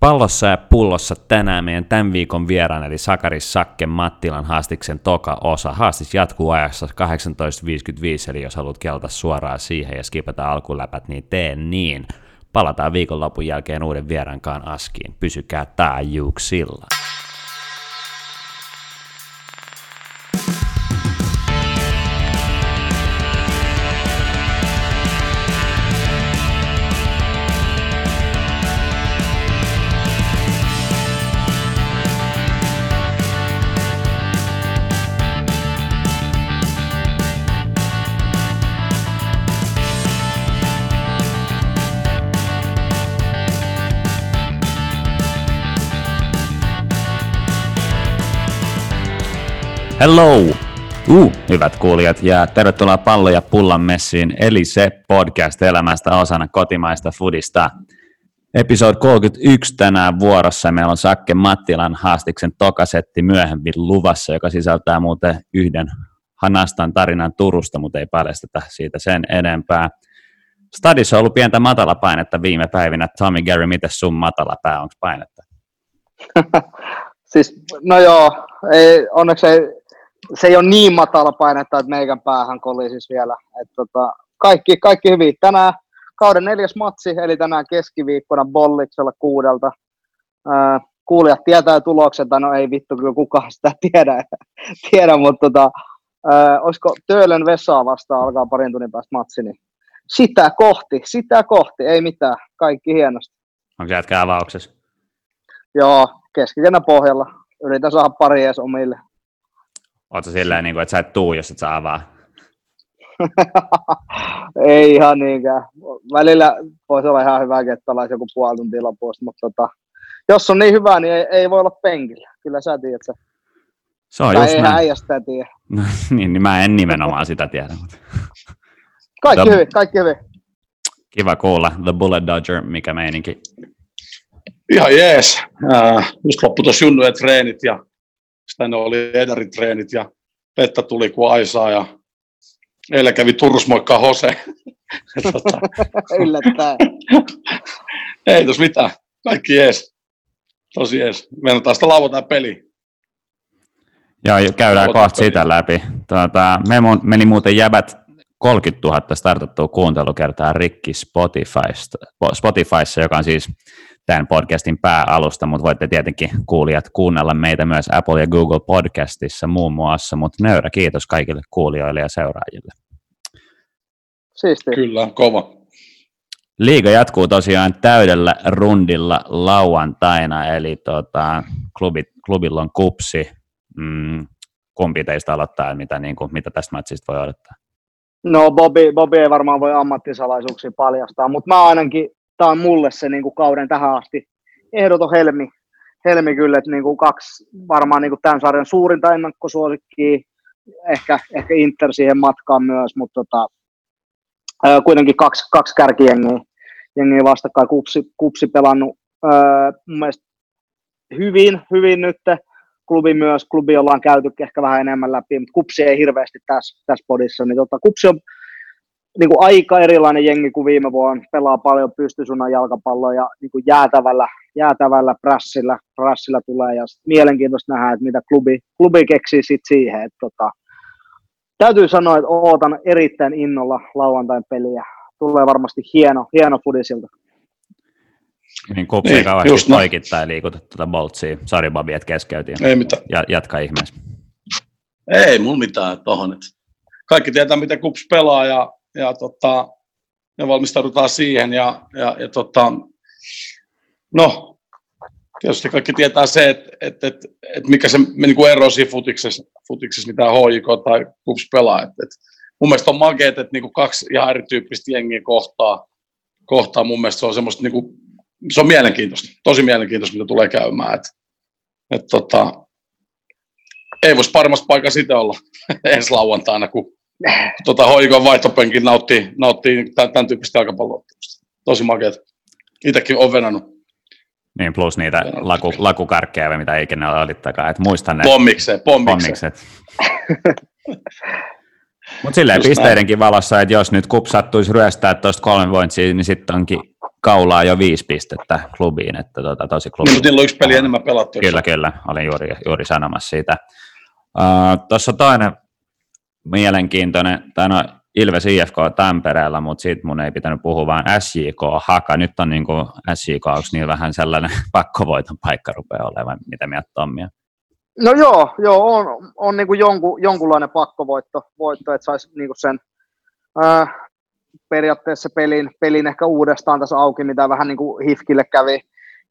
Pallossa ja pullossa tänään meidän tämän viikon vieraan, eli Sakari Sakke Mattilan haastiksen toka osa. Haastis jatkuu ajassa 18.55, eli jos haluat kelta suoraan siihen ja skipata alkuläpät, niin tee niin. Palataan viikonlopun jälkeen uuden vieraankaan askiin. Pysykää taajuuksilla. Hello! Uh, hyvät kuulijat, ja tervetuloa Pallo ja Pullan messiin, eli se podcast elämästä osana kotimaista foodista. Episode 31 tänään vuorossa. Meillä on Sakke Mattilan haastiksen tokasetti myöhemmin luvassa, joka sisältää muuten yhden Hanastan tarinan Turusta, mutta ei paljasteta siitä sen enempää. Stadissa on ollut pientä matalapainetta viime päivinä. Tommy Gary, miten sun matalapää, onko painetta? siis, no joo, ei, onneksi ei se ei ole niin matala painetta, että meikän päähän kolisis vielä. Et tota, kaikki, kaikki hyvin. Tänään kauden neljäs matsi, eli tänään keskiviikkona Bolliksella kuudelta. Ää, kuulijat tietää tuloksen, tai no ei vittu, kyllä kukaan sitä tiedä, tiedä mutta tota, ää, olisiko Töölön Vesaa vastaan alkaa parin tunnin päästä matsi, niin sitä kohti, sitä kohti, ei mitään, kaikki hienosti. Onko jätkä avauksessa? Joo, keskikennä pohjalla. Yritän saada pari edes omille. Oletko silleen, niin kuin, että sä et tuu, jos et saa avaa? ei ihan niinkään. Välillä voisi olla ihan hyvä, että pelaisi joku puoli tuntia lopusta, mutta tota, jos on niin hyvä, niin ei, ei voi olla penkillä. Kyllä sä tiedät se. Se on tai just näin. äijä sitä tiedä. No, niin, niin mä en nimenomaan sitä tiedä. Mutta... Kaikki The... hyvin, kaikki hyvin. Kiva kuulla. The Bullet Dodger, mikä meininki? Ihan jees. Äh, just loppu tuossa junnujen treenit ja sitten oli Edarin treenit ja Petta tuli kuin Aisaa ja eilen kävi Turussa moikkaa Hose. tota, Yllättäen. Ei tos mitään. Kaikki jees. Tosi jees. Meillä taas lauantai peli. Joo, käydään kohta sitä läpi. Tuota, me meni muuten jäbät 30 000 startattua kuuntelukertaa rikki Spotifysta, Spotifyssa, joka on siis tämän podcastin pääalusta, mutta voitte tietenkin kuulijat kuunnella meitä myös Apple ja Google podcastissa muun muassa, mutta nöyrä kiitos kaikille kuulijoille ja seuraajille. Siistiä. Kyllä, kova. Liiga jatkuu tosiaan täydellä rundilla lauantaina, eli tota, klubi, klubilla on kupsi. Mm, kumpi teistä aloittaa, mitä, niin kuin, mitä tästä matsista voi odottaa? No Bobby, Bobby ei varmaan voi ammattisalaisuuksia paljastaa, mutta mä ainakin tämä on mulle se niin kuin kauden tähän asti. Ehdoton helmi, helmi kyllä, että niin kuin kaksi varmaan niin kuin tämän sarjan suurinta ennakkosuosikkiä, ehkä, ehkä Inter siihen matkaan myös, mutta tota, ää, kuitenkin kaksi, kaksi kärkijengiä jengiä vastakkain, kupsi, kupsi pelannut ää, mun mielestä hyvin, hyvin nyt, klubi myös, klubi ollaan käyty ehkä vähän enemmän läpi, mutta kupsi ei hirveästi tässä, tässä podissa, niin tota, kupsi on niin kuin aika erilainen jengi kuin viime vuonna, pelaa paljon pystysuunnan jalkapalloa ja niin kuin jäätävällä, jäätävällä prässillä, prässillä tulee ja mielenkiintoista nähdä, että mitä klubi, klubi keksii sit siihen. Että tota, täytyy sanoa, että ootan erittäin innolla lauantain peliä. Tulee varmasti hieno, hieno fudisilta. Niin kupsi niin, kauheasti poikittain liikuta tuota boltsia. Sari Babi, että keskeytin. Ei mitään. Ja, jatka ihmeessä. Ei mulla mitään tohon. Kaikki tietää, miten kups pelaa ja ja tota, me valmistaudutaan siihen. Ja, ja, ja tota, no, tietysti kaikki tietää se, että et, et, et mikä se niin kuin ero siinä futiksessa, futiksessa mitä HIK tai KUPS pelaa. Et, et, mun mielestä on makeet, että niin kuin kaksi ihan erityyppistä jengiä kohtaa. kohtaa. Mun mielestä se on semmoista, niin kuin, se on mielenkiintoista, tosi mielenkiintoista, mitä tulee käymään. Et, et, tota, ei voisi paremmasta paikasta sitten olla ensi lauantaina, kun tota, hoikon vaihtopenkin nauttii, nauttii tämän, tyyppistä jalkapalloa. Tosi makeat. Itsekin olen venannut. Niin, plus niitä laku, lakukarkkeja, mitä ikinä ole olittakaan. Et muistan ne. Pommikset, pommikset. Mutta silleen Just pisteidenkin näin. valossa, että jos nyt kup sattuisi ryöstää tuosta kolme vointsia, niin sitten onkin kaulaa jo viisi pistettä klubiin, että tota, tosi klubi. Niin, mutta niillä on yksi peli enemmän pelattu. Kyllä, kyllä, olin juuri, juuri sanomassa siitä. Uh, Tuossa toinen mielenkiintoinen, tai no Ilves IFK Tampereella, mutta siitä mun ei pitänyt puhua, vaan SJK Haka. Nyt on niin kuin SJK, onko niin vähän sellainen pakkovoiton paikka rupeaa olemaan, mitä mieltä Tommia? No joo, joo on, on niin kuin jonkun, jonkunlainen pakkovoitto, voitto, että saisi niin sen ää, periaatteessa pelin, pelin ehkä uudestaan tässä auki, mitä vähän niin kuin Hifkille kävi.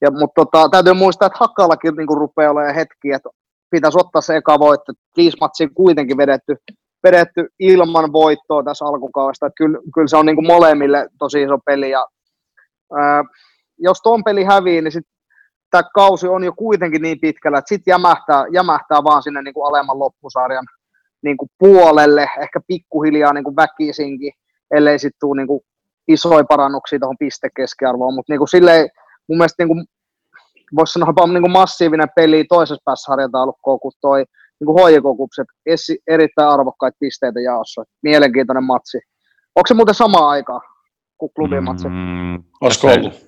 Ja, mutta tota, täytyy muistaa, että Hakkallakin niin kuin rupeaa olemaan hetki, että pitäisi ottaa se eka voitto. Viisi matsia kuitenkin vedetty, vedetty ilman voittoa tässä alkukaudesta. Kyllä, kyllä se on niin kuin molemmille tosi iso peli. Ja, ää, jos tuon peli hävii, niin tämä kausi on jo kuitenkin niin pitkällä, että sitten jämähtää, jämähtää vaan sinne niin kuin alemman loppusarjan niin kuin puolelle, ehkä pikkuhiljaa niin kuin väkisinkin, ellei sitten tule niin kuin isoja parannuksia tuohon pistekeskiarvoon, mutta niin kuin silleen, mun mielestä niin kuin, voisi sanoa jopa niin kuin massiivinen peli toisessa päässä harjataulukkoon kuin toi niin kuin hoikokupset, erittäin arvokkaita pisteitä jaossa, mielenkiintoinen matsi. Onko se muuten sama aika kuin klubimatsi? Mm, Olisiko ollut?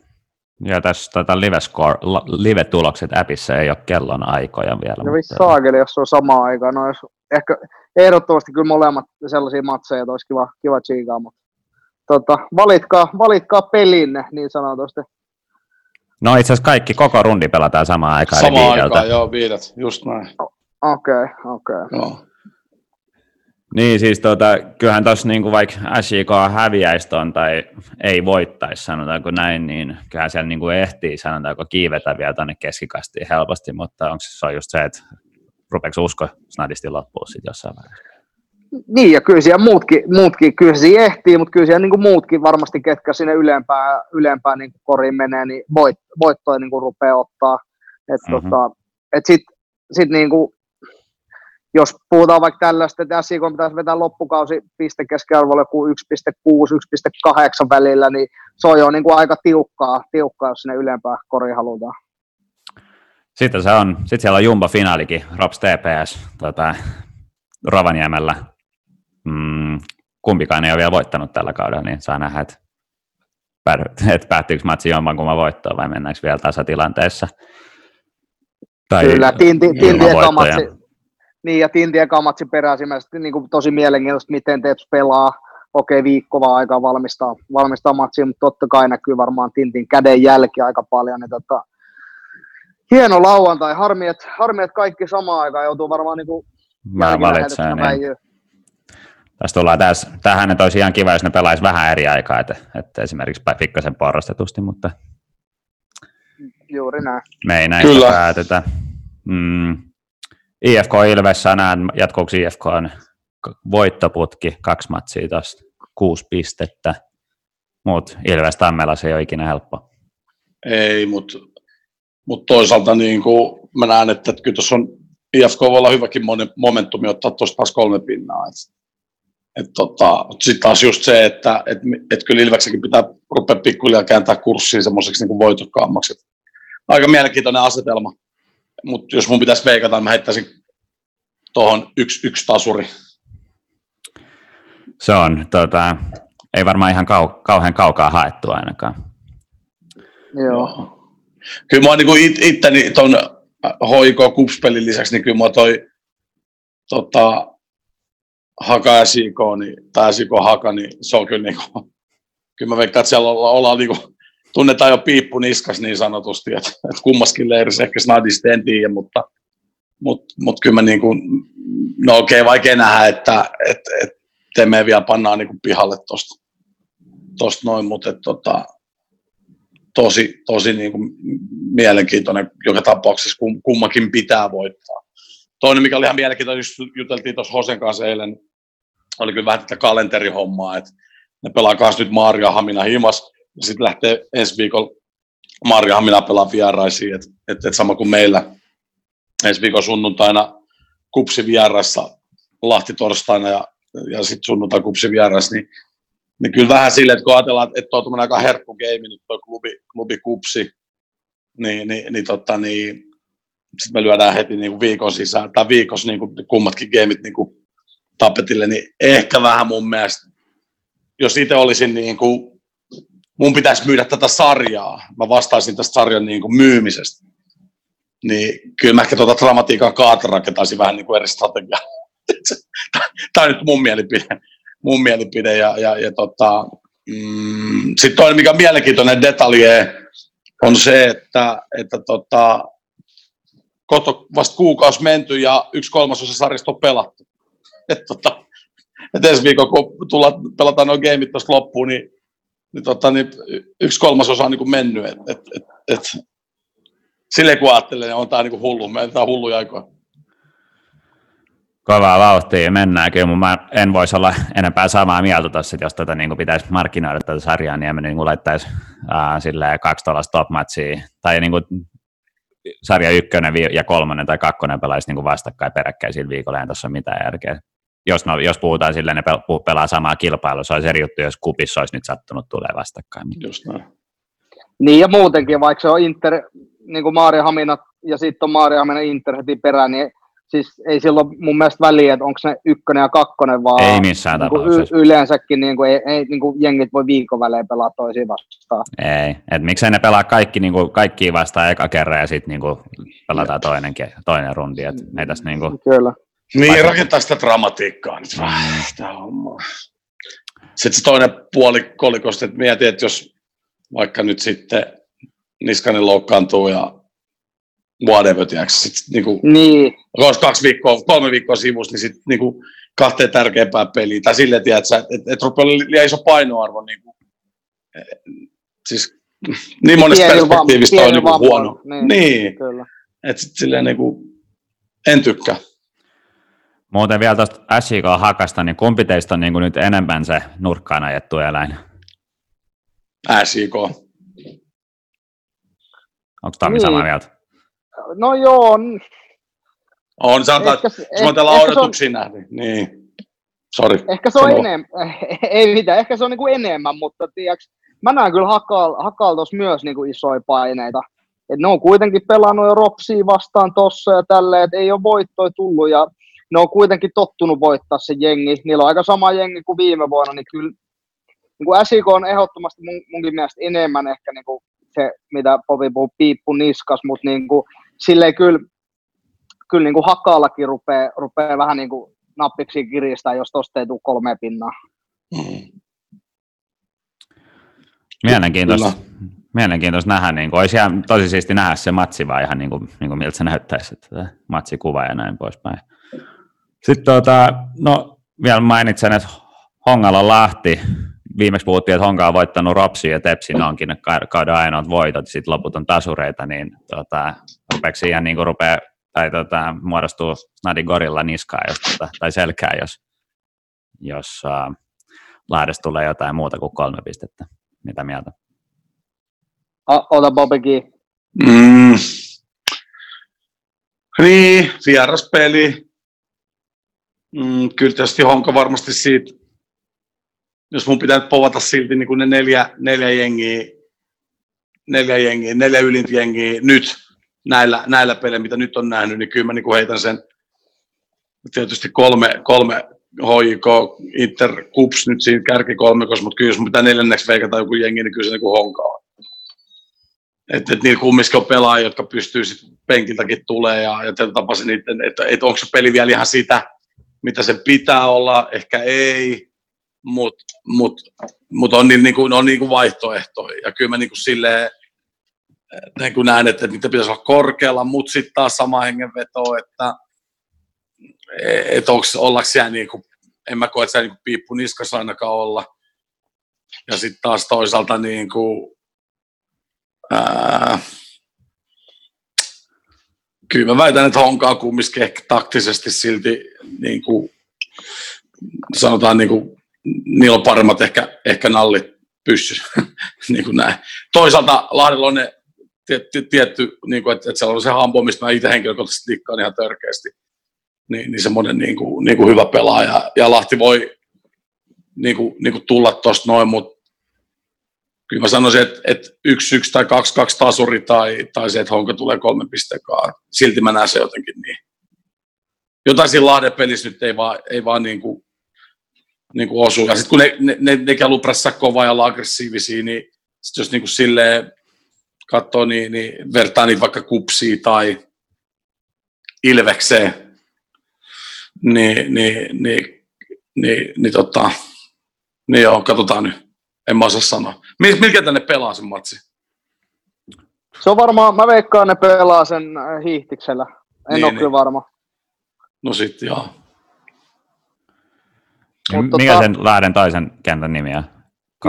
Ja tässä tota live, score, live-tulokset appissa ei ole kellon aikoja vielä. No mutta... saakeli, jos se on sama aika. No jos, ehkä ehdottomasti kyllä molemmat sellaisia matseja, että olisi kiva, kiva tsiikaa, mutta tota, valitkaa, valitkaa pelinne niin sanotusti. No itse asiassa kaikki, koko rundi pelataan samaan aikaan. Samaan aikaan, joo, viidet, just näin. Okei, okay, okei. Okay. Joo. Niin, siis tota, kyllähän tuossa niin vaikka SJK häviäisi ton tai ei voittaisi, sanotaanko näin, niin kyllähän siellä niin kuin ehtii, sanotaanko kiivetä vielä tuonne keskikastiin helposti, mutta onko se, on just se, että rupeeko usko snadisti loppuun sitten jossain vaiheessa? Niin, ja kyllä siellä muutkin, muutkin kyllä siellä ehtii, mutta kyllä siellä niin kuin muutkin varmasti, ketkä sinne ylempään, ylempään niin kuin koriin menee, niin voit, voittoja niin kuin rupeaa ottaa. Että mm-hmm. tota, et sitten sit niin kuin jos puhutaan vaikka tällaista, että SIK pitäisi vetää loppukausi piste keskiarvolle kuin 1,6, 1,8 välillä, niin se on jo niin kuin aika tiukkaa, tiukkaa, jos sinne ylempää koriin halutaan. Sitten, se on, sitten siellä on Jumbo-finaalikin, Rops TPS tota, Rovaniemellä. Mm, kumpikaan ei ole vielä voittanut tällä kaudella, niin saa nähdä, että, että päättyykö matsi jommankumman voittoon vai mennäänkö vielä tasatilanteessa. Tai Kyllä, Tinti, tinti matsi, niin, ja Tintien kamatsi peräsimäisesti niin kuin tosi mielenkiintoista, miten Teps pelaa. Okei, viikko vaan aikaa valmistaa, valmistaa matsia, mutta totta kai näkyy varmaan Tintin käden jälki aika paljon. Niin tota, hieno lauantai. Harmi, että, harmi, että kaikki samaan aikaan joutuu varmaan niin kuin Mä valitsen, niin. Tästä tullaan tässä, tähän, että olisi ihan kiva, jos ne pelaisi vähän eri aikaa, että, että esimerkiksi pikkasen porrastetusti, mutta Juuri näin. Me ei näin päätetä. Mm. IFK Ilves tänään, jatkoksi IFK on voittoputki, kaksi matsia taas, kuusi pistettä, mutta Ilves Tammela se ei ole ikinä helppo. Ei, mutta mut toisaalta niin kuin mä näen, että, että kyllä tuossa on IFK voi olla hyväkin momentumi ottaa tuosta taas kolme pinnaa. Et, et tota, Sitten taas just se, että et, et kyllä Ilveksenkin pitää rupea pikkuhiljaa kääntää kurssiin semmoiseksi niin voitokkaammaksi. Aika mielenkiintoinen asetelma mutta jos mun pitäisi veikata, niin mä heittäisin tuohon yksi, yksi tasuri. Se on, tota, ei varmaan ihan kau, kauhean kaukaa haettu ainakaan. Joo. Kyllä mä niin it, itteni tuon HIK Kupspelin lisäksi, niin kyllä mä toi tota, Haka ja Siko, niin, tai Siko Haka, niin se on kyllä niin kuin, kyllä mä veikkaan, että siellä ollaan, ollaan niin kuin, tunnetaan jo piippu niskas niin sanotusti, että, että kummaskin leirissä ehkä snadista en tiedä, mutta, mutta, mutta kyllä mä niin kuin, no okei, okay, vaikea nähdä, että et, et, me vielä pannaan niin kuin pihalle tosta, tosta noin, mutta et, tota, tosi, tosi niin kuin mielenkiintoinen joka tapauksessa, kum, kummakin pitää voittaa. Toinen, mikä oli ihan mielenkiintoinen, juteltiin tuossa Hosen kanssa eilen, oli kyllä vähän tätä kalenterihommaa, että ne pelaa kanssa nyt Maaria Hamina himas, sitten lähtee ensi viikolla Marjahan minä pelaan vieraisiin, että et, et sama kuin meillä. Ensi viikon sunnuntaina kupsi vierassa Lahti torstaina ja, ja sitten sunnuntai kupsi vieras, niin, niin kyllä vähän silleen, että kun ajatellaan, että, että on aika herkku game nyt tuo klubi, klubi kupsi, niin, niin, niin, tota, niin sitten me lyödään heti niin kuin viikon sisään, tai viikossa niin kuin kummatkin gameit niin kuin tapetille, niin ehkä vähän mun mielestä, jos itse olisin niin kuin mun pitäisi myydä tätä sarjaa, mä vastaisin tästä sarjan niin kuin myymisestä, niin kyllä mä ehkä tuota dramatiikan kaata rakentaisin vähän niin kuin eri strategiaa. Tämä on nyt mun mielipide, mun mielipide ja, ja, ja tota, mm, sitten toinen, mikä on mielenkiintoinen detalje, on se, että, että tota, koto vasta kuukausi menty ja yksi kolmasosa sarjasta on pelattu. Et, tota, et ensi viikolla, kun tulla, pelataan nuo gameit tuosta loppuun, niin, niin, tota, niin yksi kolmasosa on niin mennyt. Et, et, et, et, silleen kun ajattelen, niin on tämä niin hullu, meillä tämä hullu aikoja. Kovaa vauhtia mennään kyllä, mutta mä en voisi olla enempää samaa mieltä tuossa, jos tätä niin pitäisi markkinoida tätä sarjaa, niin emme niin laittaisi äh, kaksi tuollaista top-matchia, tai niin kuin sarja ykkönen ja kolmonen tai kakkonen pelaisi niin vastakkain peräkkäisillä viikolla, ei tuossa ole mitään järkeä. Jos, no, jos puhutaan silleen, ne pelaa samaa kilpailua, se olisi eri juttu, jos kupissa olisi nyt sattunut tulee vastakkain. Just näin. Niin ja muutenkin, vaikka se on Inter, niin kuin Maari Hamina ja sitten on Maari Hamina Inter heti perään, niin siis ei silloin mun mielestä väliä, että onko se ykkönen ja kakkonen, vaan ei missään niin tapauksessa. Y- yleensäkin niin kuin, ei, ei niin kuin jengit voi viikon välein pelaa toisiin vastaan. Ei, että miksei ne pelaa kaikki, niin kuin, kaikki vastaan eka kerran ja sitten niin kuin, pelataan toinen, toinen rundi, että ei tässä niin kuin, Kyllä. Niin, vaikka... rakentaa sitä dramatiikkaa nyt vähän, tämä homma. Sitten se toinen puoli kolikosta, että mietin, että jos vaikka nyt sitten Niskanen loukkaantuu ja whatever, tiedätkö, sitten niinku, niin. olisi kaksi viikkoa, kolme viikkoa sivussa, niin sitten niinku kahteen tärkeämpää peliä, tai silleen, tiedätkö, että et, et rupeaa liian iso painoarvo, niinku, siis niin monesta pieni perspektiivistä on niinku huono. Niin, niin. Kyllä. että sitten silleen niinku, en tykkää. Muuten vielä tuosta SJK hakasta, niin kumpi teistä on niin kuin nyt enemmän se nurkkaan ajettu eläin? SJK. Onko Tami niin. samaa mieltä? No joo. On, sanotaan, ehkä, se, jos mä odotuksia on, nähnyt, niin. Sorry. Ehkä se on enemmän, ei mitään, ehkä se on niin kuin enemmän, mutta tiiäks, mä näen kyllä Hakal, Hakal myös niin kuin isoja paineita. Et ne on kuitenkin pelannut jo Ropsia vastaan tossa ja tälleen, että ei ole voittoja tullut ja ne on kuitenkin tottunut voittaa se jengi. Niillä on aika sama jengi kuin viime vuonna, niin kyllä niin kuin SIK on ehdottomasti mun, munkin mielestä enemmän ehkä niin kuin se, mitä Povi puhuu, piippu niskas, mutta niin kuin, silleen kyllä, kyllä niin kuin hakallakin rupeaa, rupeaa vähän niin kuin nappiksi kiristää, jos tosta ei tule kolme pinnaa. Mm. Mielenkiintoista. Mielenkiintoista nähdä, niin kuin, olisi ihan tosi siisti nähdä se matsi vaan ihan niin kuin, niin kuin miltä se näyttäisi, että matsikuva ja näin poispäin. Sitten tuota, no, vielä mainitsen, että Hongalla Lahti, viimeksi puhuttiin, että Honka on voittanut Ropsi ja Tepsi, ne onkin kauden ainoat voitot, sitten loput on tasureita, niin tuota, rupeeko siihen niin rupea, tai tuota, muodostuu Snadi Gorilla niskaa jos, tuota, tai selkää, jos, jos uh, Lahdesta tulee jotain muuta kuin kolme pistettä. Mitä mieltä? ota Bobikin. Mm. Niin, vieraspeli, Mm, kyllä tietysti Honka varmasti siitä, jos mun pitää nyt povata silti niin kuin ne neljä, neljä jengiä, neljä jengiä, neljä ylintä jengiä nyt näillä, näillä peleillä, mitä nyt on nähnyt, niin kyllä mä niin kuin heitän sen tietysti kolme, kolme HJK, Inter, Kups nyt siinä kärki kolmekos, mutta kyllä jos mun pitää neljänneksi veikata joku jengi, niin kyllä se niin kuin Honka on. Että et niillä kumminkin on pelaajia, jotka pystyy sitten penkiltäkin tulee ja, ja tapasin niiden, että et onko se peli vielä ihan sitä, mitä se pitää olla, ehkä ei, mutta mut, mut on, niin, niin kuin, on niin kuin vaihtoehtoja. Ja kyllä mä niin kuin silleen, niin kuin näen, että niitä pitäisi olla korkealla, mutta sitten taas sama hengenveto, että et onko, ollaanko siellä niin kuin, en mä koe, että siellä niin kuin piippu niskassa ainakaan olla. Ja sitten taas toisaalta niin kuin, ää, kyllä mä väitän, että Honka on kumminkin ehkä taktisesti silti, niin kuin, sanotaan, niin kuin, niillä on paremmat ehkä, ehkä nallit pyssy. niin kuin näin. Toisaalta Lahdella on ne tietty, tietty niin kuin, että, että siellä on se hampo, mistä mä itse henkilökohtaisesti dikkaan ihan törkeästi. Niin, niin semmoinen niin kuin, niin kuin hyvä pelaaja. Ja Lahti voi niin kuin, niin kuin tulla tuosta noin, mutta kyllä mä sanoisin, että, että yksi, yksi tai kaksi, kaksi tasuri tai, tai se, että Honka tulee kolme pistekaan. Silti mä näen se jotenkin niin. Jotain siinä Lahden pelissä nyt ei vaan, ei vaan niin kuin, niin kuin osu. Ja sitten kun ne, ne, ne, ne käy kovaa ja aggressiivisia, niin Sitten jos niin kuin silleen katsoo, niin, niin vertaa niitä vaikka kupsiin tai ilvekseen, niin, niin, niin, niin, niin, tota, niin joo, katsotaan nyt. En mä osaa sanoa. Mikä tänne pelaa sen matsi? Se on varmaan, mä veikkaan ne pelaa sen äh, hiihtiksellä. En niin, ole niin. kyllä varma. No sit joo. Mut Mikä tota, sen Lähden toisen kentän nimi on?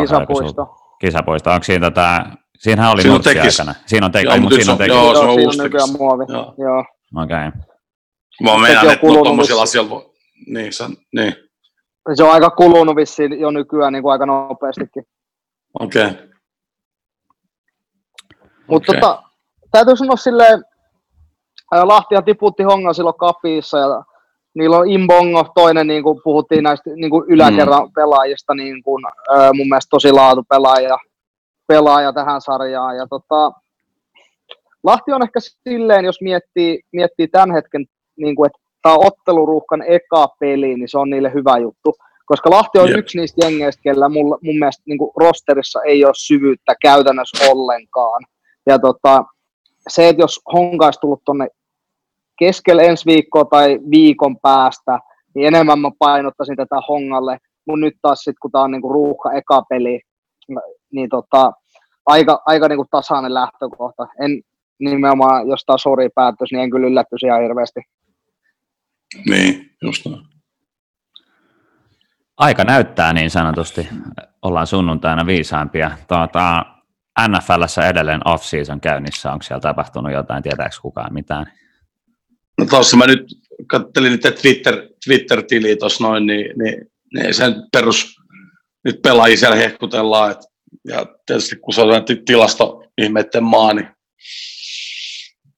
Kisapuisto. Kisapuisto. Onko siinä tota, siinähän oli siinä on tekis. aikana. Siinä on tekis, mutta siinä on tekis. Joo, se on uusi tekis. muovi. Joo. joo. Okei. Okay. Mä meinaan, että tuommoisilla asioilla voi... Niin, se, niin. Se on aika kulunut vissiin jo nykyään niin kuin aika nopeastikin. Okei. Okay. Mutta okay. tota, täytyy sanoa silleen, Lahtia tiputti hongan silloin kapiissa ja niillä on Imbongo, toinen niin kuin puhuttiin näistä niin kuin yläkerran mm. pelaajista, niin kuin, mun mielestä tosi laatu pelaaja, pelaaja tähän sarjaan. Ja tota, Lahti on ehkä silleen, jos miettii, miettii tämän hetken, niin kuin, että tämä otteluruuhkan eka peli, niin se on niille hyvä juttu. Koska Lahti on yep. yksi niistä jengeistä, kellä mun, mun mielestä niin kuin rosterissa ei ole syvyyttä käytännössä ollenkaan. Ja tota, se, että jos Honka olisi tullut tuonne keskellä ensi viikkoa tai viikon päästä, niin enemmän mä painottaisin tätä Hongalle. Mun nyt taas sitten, kun tämä on niinku ruuhka eka peli, niin tota, aika, aika niinku tasainen lähtökohta. En nimenomaan, jos tämä sori päättyisi, niin en kyllä yllättyisi ihan hirveästi. Niin, just näin. Aika näyttää niin sanotusti. Ollaan sunnuntaina viisaampia. Tuota, NFLssä edelleen off-season käynnissä. Onko siellä tapahtunut jotain? Tietääkö kukaan mitään? No tuossa mä nyt kattelin niitä Twitter, Twitter-tiliä tuossa noin, niin, niin, niin sen perus nyt pelaajia siellä hehkutellaan. Et, ja tietysti kun se on tilasto ihmeiden maa, niin,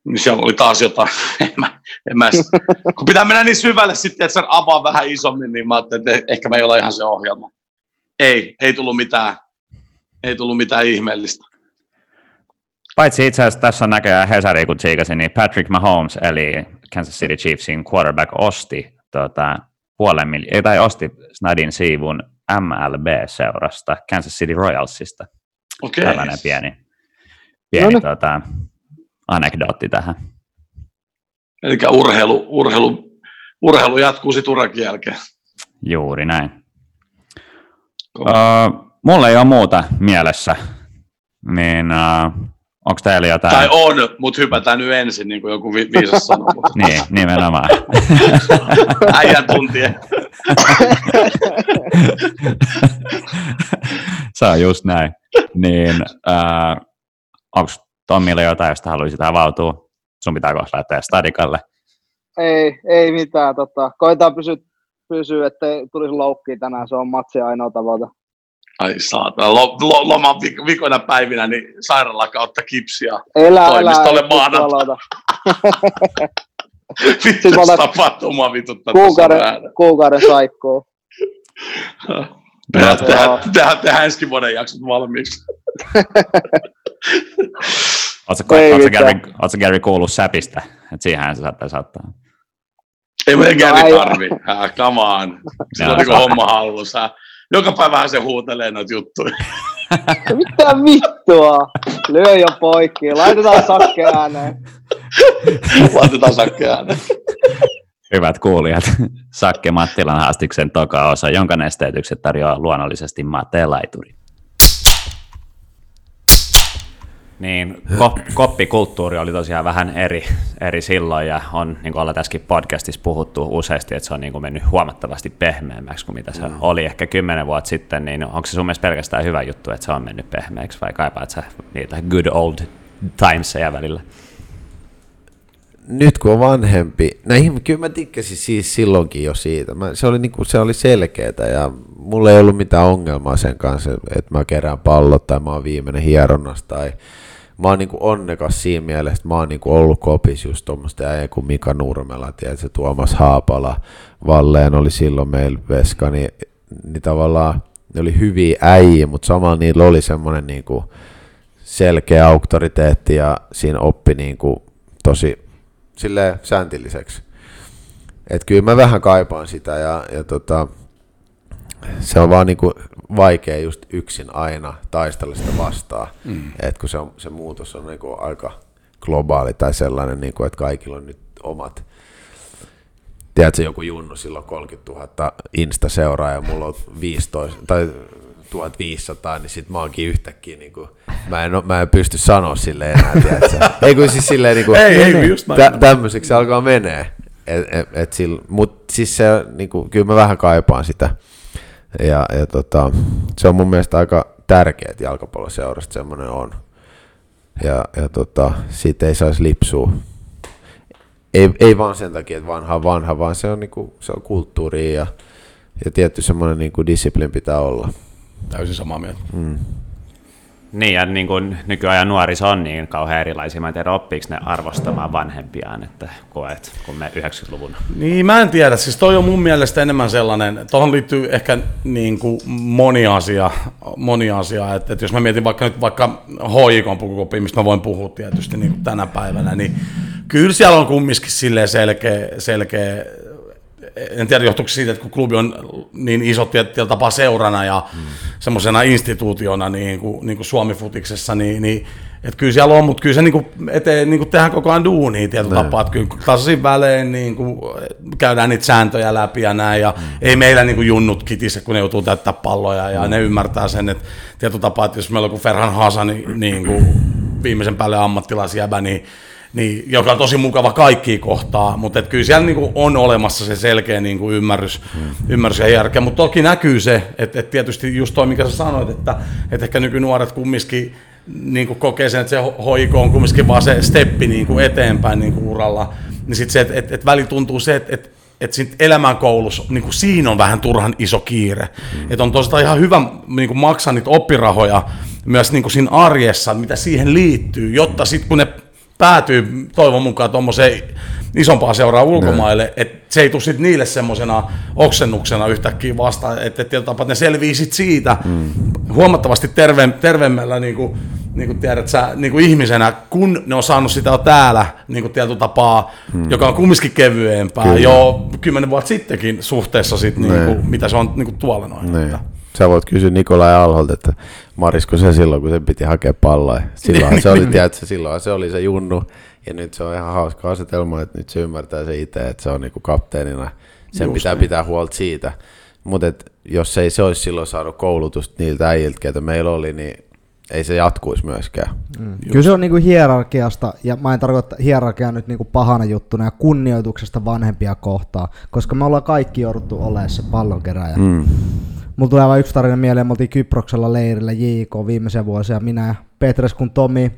niin siellä oli taas jotain. en mä, en mä, kun pitää mennä niin syvälle sitten, että se avaa vähän isommin, niin mä ajattelin, että ehkä me ei ole ihan se ohjelma. Ei, ei tullut mitään, ei tullut mitään ihmeellistä. Paitsi itse asiassa tässä on näköjään Hesari, kun tsiikasin, niin Patrick Mahomes, eli Kansas City Chiefsin quarterback, osti tota, puolen mil- tai osti Snadin siivun MLB-seurasta, Kansas City Royalsista. Okay. Tällainen pieni, pieni no, tota, anekdootti tähän. Eli urheilu, urheilu, urheilu jatkuu sitten urakin jälkeen. Juuri näin. Uh, mulla ei ole muuta mielessä, niin uh, Onko teillä jotain? Tai on, mutta hypätään nyt ensin, niin kuin joku vi- viisas sanoo. niin, nimenomaan. Äijän tuntien. Se on just näin. Niin, äh, onko Tommilla jotain, josta haluaisit avautua? Sun pitää kohta lähteä stadikalle. Ei, ei mitään. Tota, koetaan pysyä, pysyä ettei tulisi loukkiin tänään. Se on matsi ainoa tavoite. Ai saatana, lo, lo, loman vik- vikoina päivinä niin sairaala kautta kipsiä elä, toimistolle maanantaina. Vittu tapahtuma vituttaa kuukauden, kuukauden saikkuu. Tehdään, tehdään, tehdään, tehdään ensi vuoden jaksot valmiiksi. Oletko, oletko, Gary, oletko Gary kuullut säpistä? Että siihen se saattaa saattaa. Ei meidän Gary tarvi. Äh, come on. Sillä on niin homma hallussa joka päivä se huutelee noita juttuja. Mitä vittua? Lyö jo poikki. Laitetaan sakke ääneen. Laitetaan sakke ääneen. Hyvät kuulijat, Sakke Mattilan haastiksen toka osa, jonka nesteytykset tarjoaa luonnollisesti Matteen laituri. Niin, ko- koppikulttuuri oli tosiaan vähän eri, eri silloin ja on, niin kuin ollaan tässäkin podcastissa puhuttu useasti, että se on niin kuin mennyt huomattavasti pehmeämmäksi kuin mitä se mm. oli ehkä kymmenen vuotta sitten, niin onko se sun mielestä pelkästään hyvä juttu, että se on mennyt pehmeäksi vai kaipaat sä niitä good old timesia välillä? Nyt kun on vanhempi, näihin, kyllä mä tikkäsin siis silloinkin jo siitä. Mä, se, oli niinku, se oli selkeää ja mulla ei ollut mitään ongelmaa sen kanssa, että mä kerään pallot tai mä oon viimeinen hieronnasta tai mä oon niinku onnekas siinä mielessä, että mä oon niinku ollut kopis just tuommoista äijä kuin Mika Nurmela, tiedätkö, Tuomas Haapala, Valleen oli silloin meillä veska, niin, niin tavallaan ne oli hyviä äijä, mutta samalla niillä oli semmoinen niinku selkeä auktoriteetti ja siinä oppi niinku tosi silleen sääntilliseksi. Että kyllä mä vähän kaipaan sitä ja, ja tota, se on vaan niinku vaikea just yksin aina taistella sitä vastaan, mm. että kun se, on, se muutos on niinku aika globaali tai sellainen, niinku, että kaikilla on nyt omat tiedätkö, joku Junnu silloin 30 000 Insta-seuraa ja mulla on 15, tai 1500, niin sit mä oonkin yhtäkkiä, niin kuin, mä, en, mä en pysty sanoa sille enää, tiedätkö? Ei kun siis silleen, niin kuin, ei, ei, just tä, tämmöiseksi se alkaa menee. Et, et, et Mutta siis se, niin kuin, kyllä mä vähän kaipaan sitä. Ja, ja tota, se on mun mielestä aika tärkeää, että jalkapalloseurasta semmoinen on. Ja, ja tota, siitä ei saisi lipsua. Ei, ei vaan sen takia, että vanha vanha, vaan se on, niinku, se on kulttuuri ja, ja tietty semmoinen niinku disiplin pitää olla. Täysin samaa mieltä. Mm. Niin, ja niin kuin nykyajan nuoriso on niin kauhean erilaisia. Mä en tiedä, oppiiko ne arvostamaan vanhempiaan, että koet, kun me 90-luvun. Niin, mä en tiedä. Siis toi on mun mielestä enemmän sellainen, tuohon liittyy ehkä niin kuin moni asia, moni asia että, että jos mä mietin vaikka nyt vaikka hoikon pukukopia, mistä mä voin puhua tietysti niin kuin tänä päivänä, niin kyllä siellä on kumminkin selkeä, selkeä en tiedä johtuuko siitä, että kun klubi on niin iso tietyllä tapaa seurana ja mm. semmoisena instituutiona niin kuin, niin kuin Suomi-futiksessa, niin, niin että kyllä siellä on, mutta kyllä se niin kuin eteen, niin kuin tehdään koko ajan duunia tietyllä tapaa, että kyllä tasaisin välein niin kuin käydään niitä sääntöjä läpi ja näin, ja mm. ei meillä niin kuin junnut kitise, kun ne joutuu täyttää palloja, ja mm. ne ymmärtää sen, että tietyllä tapaa, että jos meillä on kuin Ferhan Hasan, niin, niin kuin viimeisen päälle ammattilaisjäbä, niin niin, joka on tosi mukava kaikki kohtaa, mutta et kyllä siellä niinku on olemassa se selkeä niinku ymmärrys, mm. ymmärrys ja järkeä, mutta toki näkyy se, että et tietysti just toi, mikä sä sanoit, että et ehkä nykynuoret kumminkin niin kokee sen, että se hoiko on kumminkin vaan se steppi niin kuin eteenpäin niin kuin uralla, niin sitten se, että et, et väli tuntuu se, että et, että sit elämänkoulussa, niin kuin siinä on vähän turhan iso kiire. Mm. Että on tosiaan ihan hyvä niin kuin maksaa niitä oppirahoja myös niin kuin siinä arjessa, mitä siihen liittyy, jotta sitten kun ne päätyy toivon mukaan tuommoiseen isompaa seuraa ulkomaille, että se ei tule sitten niille semmoisena oksennuksena yhtäkkiä vastaan, että et, että ne selvii sit siitä mm. huomattavasti terve, terveemmällä niin kuin, niin kuin tiedät sä, niin kuin ihmisenä, kun ne on saanut sitä täällä niin kuin tietyllä tapaa, mm. joka on kumminkin kevyempää Kyllä. jo kymmenen vuotta sittenkin suhteessa sit, niin kuin, mitä se on niin kuin tuolla noin. Niin. Sä voit kysyä Nikolai Alholta, että Marisko se silloin, kun se piti hakea palloa. Silloin se oli, tiedätkö, silloin se oli se junnu, ja nyt se on ihan hauska asetelma, että nyt se ymmärtää se itse, että se on niinku kapteenina. Sen Just pitää niin. pitää huolta siitä. Mutta jos ei se olisi silloin saanut koulutusta niiltä äijiltä, ketä meillä oli, niin ei se jatkuisi myöskään. Mm. Kyllä se on niinku hierarkiasta, ja mä en tarkoita hierarkia nyt niinku pahana juttuna, ja kunnioituksesta vanhempia kohtaan, koska me ollaan kaikki jouduttu olemaan se pallonkeräjä. Mm. Mulla tulee vain yksi tarina mieleen, me oltiin Kyproksella leirillä JK viimeisen vuosia, minä ja Petres kun Tomi,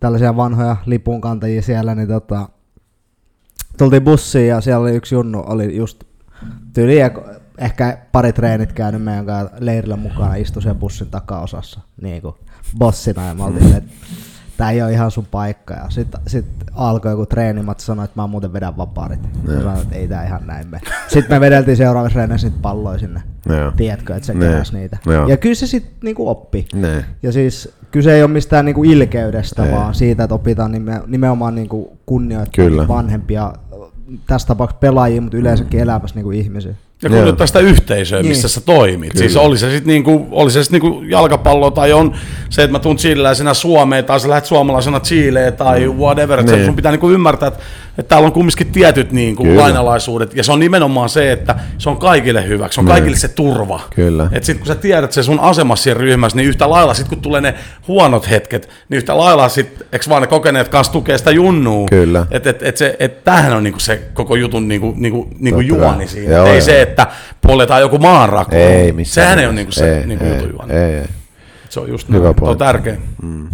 tällaisia vanhoja lipunkantajia siellä, niin tota, tultiin bussiin ja siellä oli yksi junnu, oli just tyyli ehkä pari treenit käynyt meidän leirillä mukana, istui siellä bussin takaosassa niin kuin bossina ja me oltiin, että tämä ei ole ihan sun paikka. Ja sitten sit alkoi joku treeni, mä sanoin, että mä muuten vedän vapaarit. Mä sanoin, että ei tää ihan näin mene. Sitten me vedeltiin seuraavassa treenissä niitä palloja sinne. Ja. Tiedätkö, että se keräs niitä. Ja. ja kyllä se sitten niinku oppi. Ne. Ja siis kyse ei ole mistään niinku ilkeydestä, ne. vaan siitä, että opitaan nime, nimenomaan niinku kunnioittaa vanhempia, tässä tapauksessa pelaajia, mutta yleensäkin mm. elämässä niinku ihmisiä. Ja kunnioittaa sitä yhteisöä, niin. missä sä toimit. Kyllä. Siis oli se sitten niinku, oli se sit niinku jalkapallo tai on se, että mä tuun chileläisenä Suomeen tai sä lähdet suomalaisena Chileen tai mm. whatever. Niin. sun pitää niinku ymmärtää, että, että täällä on kumminkin tietyt niinku lainalaisuudet. Ja se on nimenomaan se, että se on kaikille hyväksi, se on niin. kaikille se turva. Kyllä. Että sitten kun sä tiedät se sun asema siinä ryhmässä, niin yhtä lailla sitten kun tulee ne huonot hetket, niin yhtä lailla sitten, eikö vaan ne kokeneet kanssa tukee sitä junnua. Kyllä. Että et, et se, et tämähän on niinku se koko jutun niinku, niinku, niinku juoni siinä. Joo, ei se, että poljetaan joku maanrako. Ei missään. Sehän ei ole niinku se ei, niinku ei. Ei, ei. Se on just Hyvä näin. on tärkeä, mm.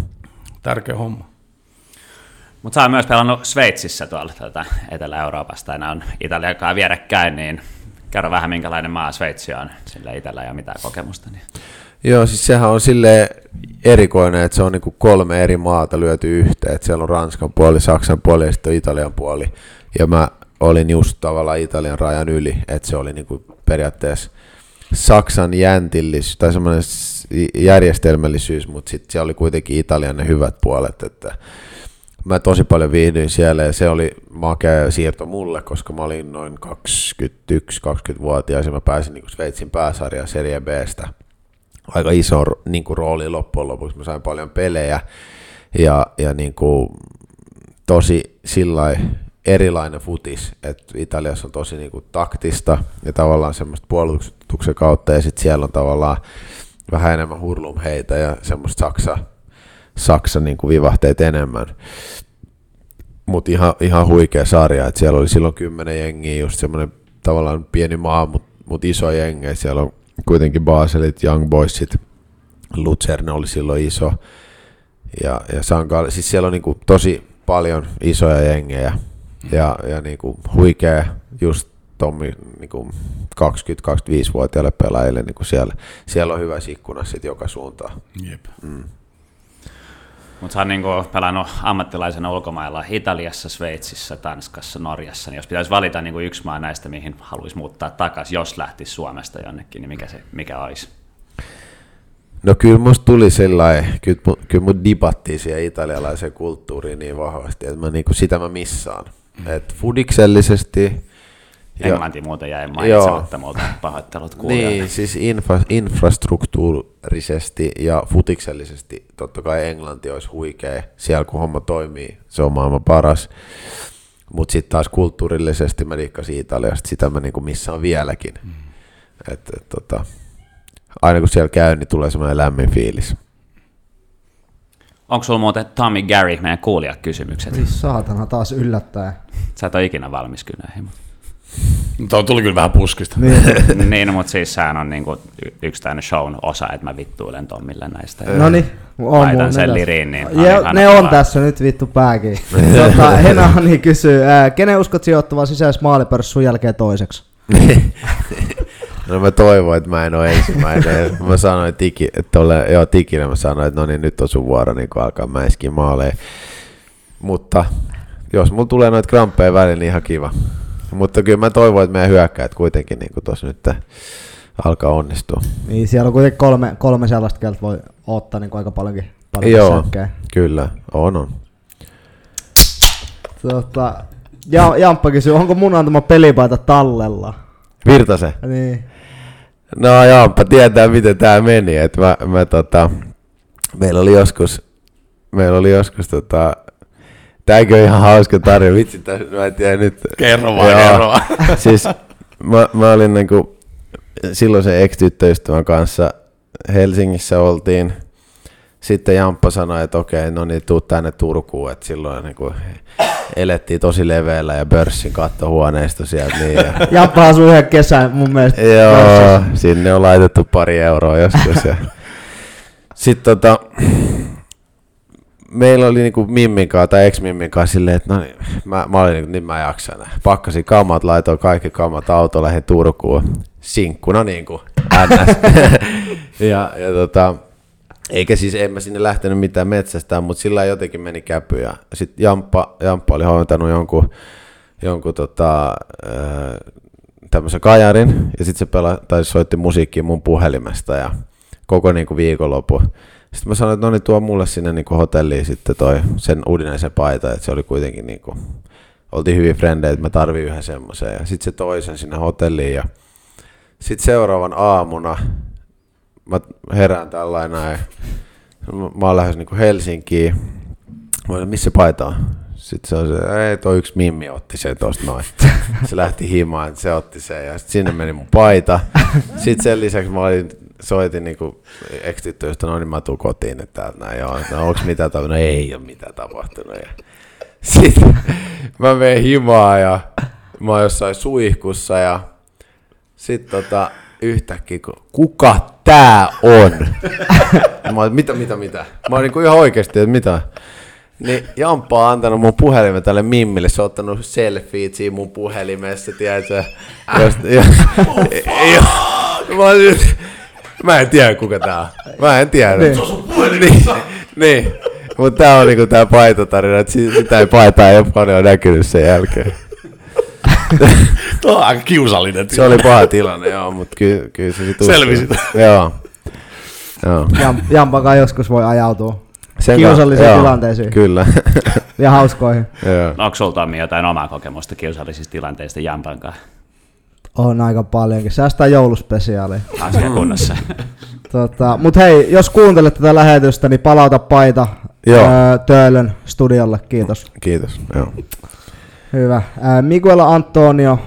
tärkeä homma. Mutta sä oot myös pelannut Sveitsissä tuolla tuota, Etelä-Euroopasta, ja nämä on Italian kanssa vierekkäin, niin kerro vähän minkälainen maa Sveitsi on sillä itsellä ja mitä kokemusta. Niin. Joo, siis sehän on sille erikoinen, että se on niinku kolme eri maata lyöty yhteen, että siellä on Ranskan puoli, Saksan puoli ja sitten Italian puoli. Ja mä olin just tavallaan Italian rajan yli, että se oli niinku periaatteessa Saksan jäntillisyys tai semmoinen järjestelmällisyys, mutta sitten siellä oli kuitenkin Italian ne hyvät puolet, että mä tosi paljon viihdyin siellä ja se oli makea siirto mulle, koska mä olin noin 21-20-vuotias ja mä pääsin niin Sveitsin pääsarjaan Serie Bstä aika iso niin kuin, rooli loppujen lopuksi. Mä sain paljon pelejä ja, ja niin kuin, tosi sillä erilainen futis, että Italiassa on tosi niin kuin, taktista ja tavallaan semmoista puolustuksen kautta ja sitten siellä on tavallaan vähän enemmän hurlumheitä ja semmoista Saksa, Saksa niin kuin vivahteet enemmän. Mutta ihan, ihan huikea sarja, että siellä oli silloin kymmenen jengiä, just semmoinen tavallaan pieni maa, mutta mut iso jengi. Siellä on kuitenkin Baselit, Young Boysit, Luzerne oli silloin iso. Ja, ja Sanka, siis siellä on niinku tosi paljon isoja jengejä ja, ja niinku huikea just Tommi niinku 20-25-vuotiaille pelaajille niinku siellä, siellä on hyvä ikkuna sitten joka suuntaan. Jep. Mm. Mutta sä oot niinku pelannut ammattilaisena ulkomailla Italiassa, Sveitsissä, Tanskassa, Norjassa, niin jos pitäisi valita niinku yksi maa näistä, mihin haluaisi muuttaa takaisin, jos lähtisi Suomesta jonnekin, niin mikä, se, mikä olisi? No kyllä musta tuli sellainen, kyllä, kyllä mut dibattiin siihen italialaiseen kulttuuriin niin vahvasti, että mä niinku sitä mä missaan. Et fudiksellisesti, ja- Englanti muuten jäi mainitsematta multa pahoittelut kuulijoille. Niin, siis infra, infrastruktuurisesti ja futiksellisesti totta kai Englanti olisi huikea siellä, kun homma toimii. Se on maailman paras. Mutta sitten taas kulttuurillisesti mä liikkasin Italiasta, sitä mä niinku missään vieläkin. Mm. Et, et, tota, aina kun siellä käy, niin tulee semmoinen lämmin fiilis. Onko sulla muuten Tommy Gary, meidän kuulijakysymykset? Siis saatana taas yllättäen. Sä et ole ikinä valmis kyllä näihin. mutta- Tuo tuli kyllä vähän puskista. Niin. niin, mutta siis sehän on niinku yksi tämän shown osa, että mä vittuilen Tommille näistä. No niin, on Laitan sen ne liriin, niin. Ja, ne on vaan. tässä nyt vittu pääkin. tota, Henani kysyy, ää, kenen uskot sijoittuvan sisäis maalipörssin sun jälkeen toiseksi? No mä toivon, että mä en ole ensimmäinen. mä sanoin tiki, että ole, joo, tikille mä sanoin, että no niin, nyt on sun vuoro niin alkaa mäiskiä maaleja. Mutta jos mulla tulee noita kramppeja välillä, niin ihan kiva. Mutta kyllä mä toivon, että meidän hyökkäät kuitenkin niin tuossa nyt alkaa onnistua. Niin siellä on kuitenkin kolme, kolme sellaista, keltä voi ottaa niin kuin aika paljonkin, paljonkin Joo, säkkejä. kyllä, on on. Tota, ja, Jamppa kysyy, onko mun antama pelipaita tallella? Virtase. Niin. No Jamppa tietää, miten tämä meni. Et mä, mä tota, meillä oli joskus, meillä oli joskus tota, Tääkin on ihan hauska tarina, vitsi, täs, mä en tiedä nyt. Kerro vaan, Joo. kerro vaan. siis mä, mä olin niinku, silloin se ex-tyttöystävän kanssa Helsingissä oltiin. Sitten Jamppa sanoi, että okei, no niin, tuu tänne Turkuun, että silloin niinku elettiin tosi leveällä ja Börssin kattohuoneisto sieltä. Niin, ja, Jamppa asuu yhden kesän mun mielestä. Joo, Pörssissä. sinne on laitettu pari euroa joskus. Ja. Sitten tota, meillä oli niinku Mimmin kanssa tai ex-Mimmin kanssa silleen, että no niin, mä, mä olin niinku, nyt mä jaksan. Pakkasin kamat, laitoin kaikki kamat auto, lähdin Turkuun. Sinkkuna niinku, ns. ja, ja tota, eikä siis, en mä sinne lähtenyt mitään metsästään, mutta sillä jotenkin meni käpy. Ja sitten Jamppa, Jamppa oli hoitanut jonkun, jonkun tota, tämmöisen kajarin, ja sitten se pela, tai soitti musiikkia mun puhelimesta, ja koko niinku viikonloppu. Sitten mä sanoin, että no niin, tuo mulle sinne niinku hotelliin sitten toi sen uudinaisen paita, että se oli kuitenkin niinku, oltiin hyvin frendejä, että mä tarvin yhden semmoisen. Ja sitten se toi sen sinne hotelliin, ja sitten seuraavan aamuna mä herään tällainen. Mä, oon lähes niinku Helsinkiin. Mä olin, missä paita on? Sitten se on se, ei toi yksi mimmi otti sen tosta noin. Se lähti himaan, se otti sen ja sit sinne meni mun paita. Sitten sen lisäksi mä olin, soitin niinku ex-tyttöystä, no niin mä tuun kotiin, että täältä näin joo. No onks mitään tapahtunut? No ei ole mitään tapahtunut. Ja sitten mä menen himaan ja mä oon jossain suihkussa ja sitten tota, yhtäkkiä, kun, kuka tää on? mä olin, mitä, mitä, mitä? Mä olin niinku ihan oikeesti, että mitä? Niin Jamppa on antanut mun puhelimen tälle Mimmille, se on ottanut selfieit siinä mun puhelimessa, tiedätkö? Just, ja, ja, mä, olin, mä en tiedä kuka tää on. Mä en tiedä. Niin. Niin, niin. Mutta tää on niinku tää paitotarina, että si- sitä ei paitaa ei ole paljon näkynyt sen jälkeen. Tuo on aika kiusallinen. Se oli paha tilanne, joo, mutta kyllä, kyllä se sit Selvisit. Joo. joo. Jam- Jampakaan joskus voi ajautua Sen Kiusallisiin joo, tilanteisiin. Kyllä. ja hauskoihin. joo. Onko sulla Tommi jotain omaa kokemusta kiusallisista tilanteista Jampan kanssa? On aika paljonkin. Säästää jouluspesiaalia. Asia kunnossa. Tota, mut hei, jos kuuntelet tätä lähetystä, niin palauta paita Joo. öö, Töölön studiolle. Kiitos. Kiitos. Joo. Hyvä. Ää, Miguel Antonio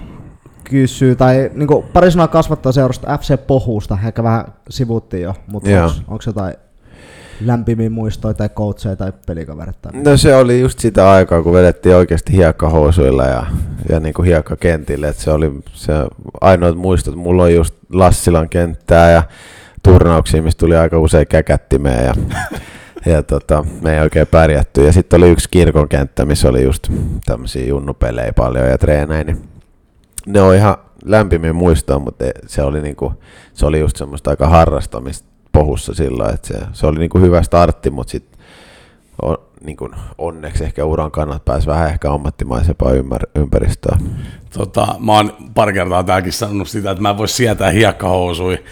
kysyy, tai niin pari sanaa kasvattaa seurasta FC Pohusta, ehkä vähän sivuttiin jo, mutta onko jotain lämpimiä muistoja tai coacheja tai pelikavereita? No se oli just sitä aikaa, kun vedettiin oikeasti hiekkahousuilla ja, ja niin kuin hiekkakentille. Et se oli se ainoat muistot. Mulla on just Lassilan kenttää ja turnauksia, mistä tuli aika usein käkättimeen ja, ja tota, me ei oikein pärjätty. Ja sitten oli yksi kirkon kenttä, missä oli just tämmöisiä junnupelejä paljon ja treenejä. Niin ne on ihan lämpimin muistoa, mutta se oli, niinku, se oli just semmoista aika harrastamista pohussa silloin, että se, se oli niinku hyvä startti, mutta sitten on, niin kuin onneksi ehkä uran kannat pääsi vähän ehkä ammattimaisempaan ymmär- ympäristöön. Tota, mä oon pari kertaa täälläkin sanonut sitä, että mä en voi sietää hiekkahousui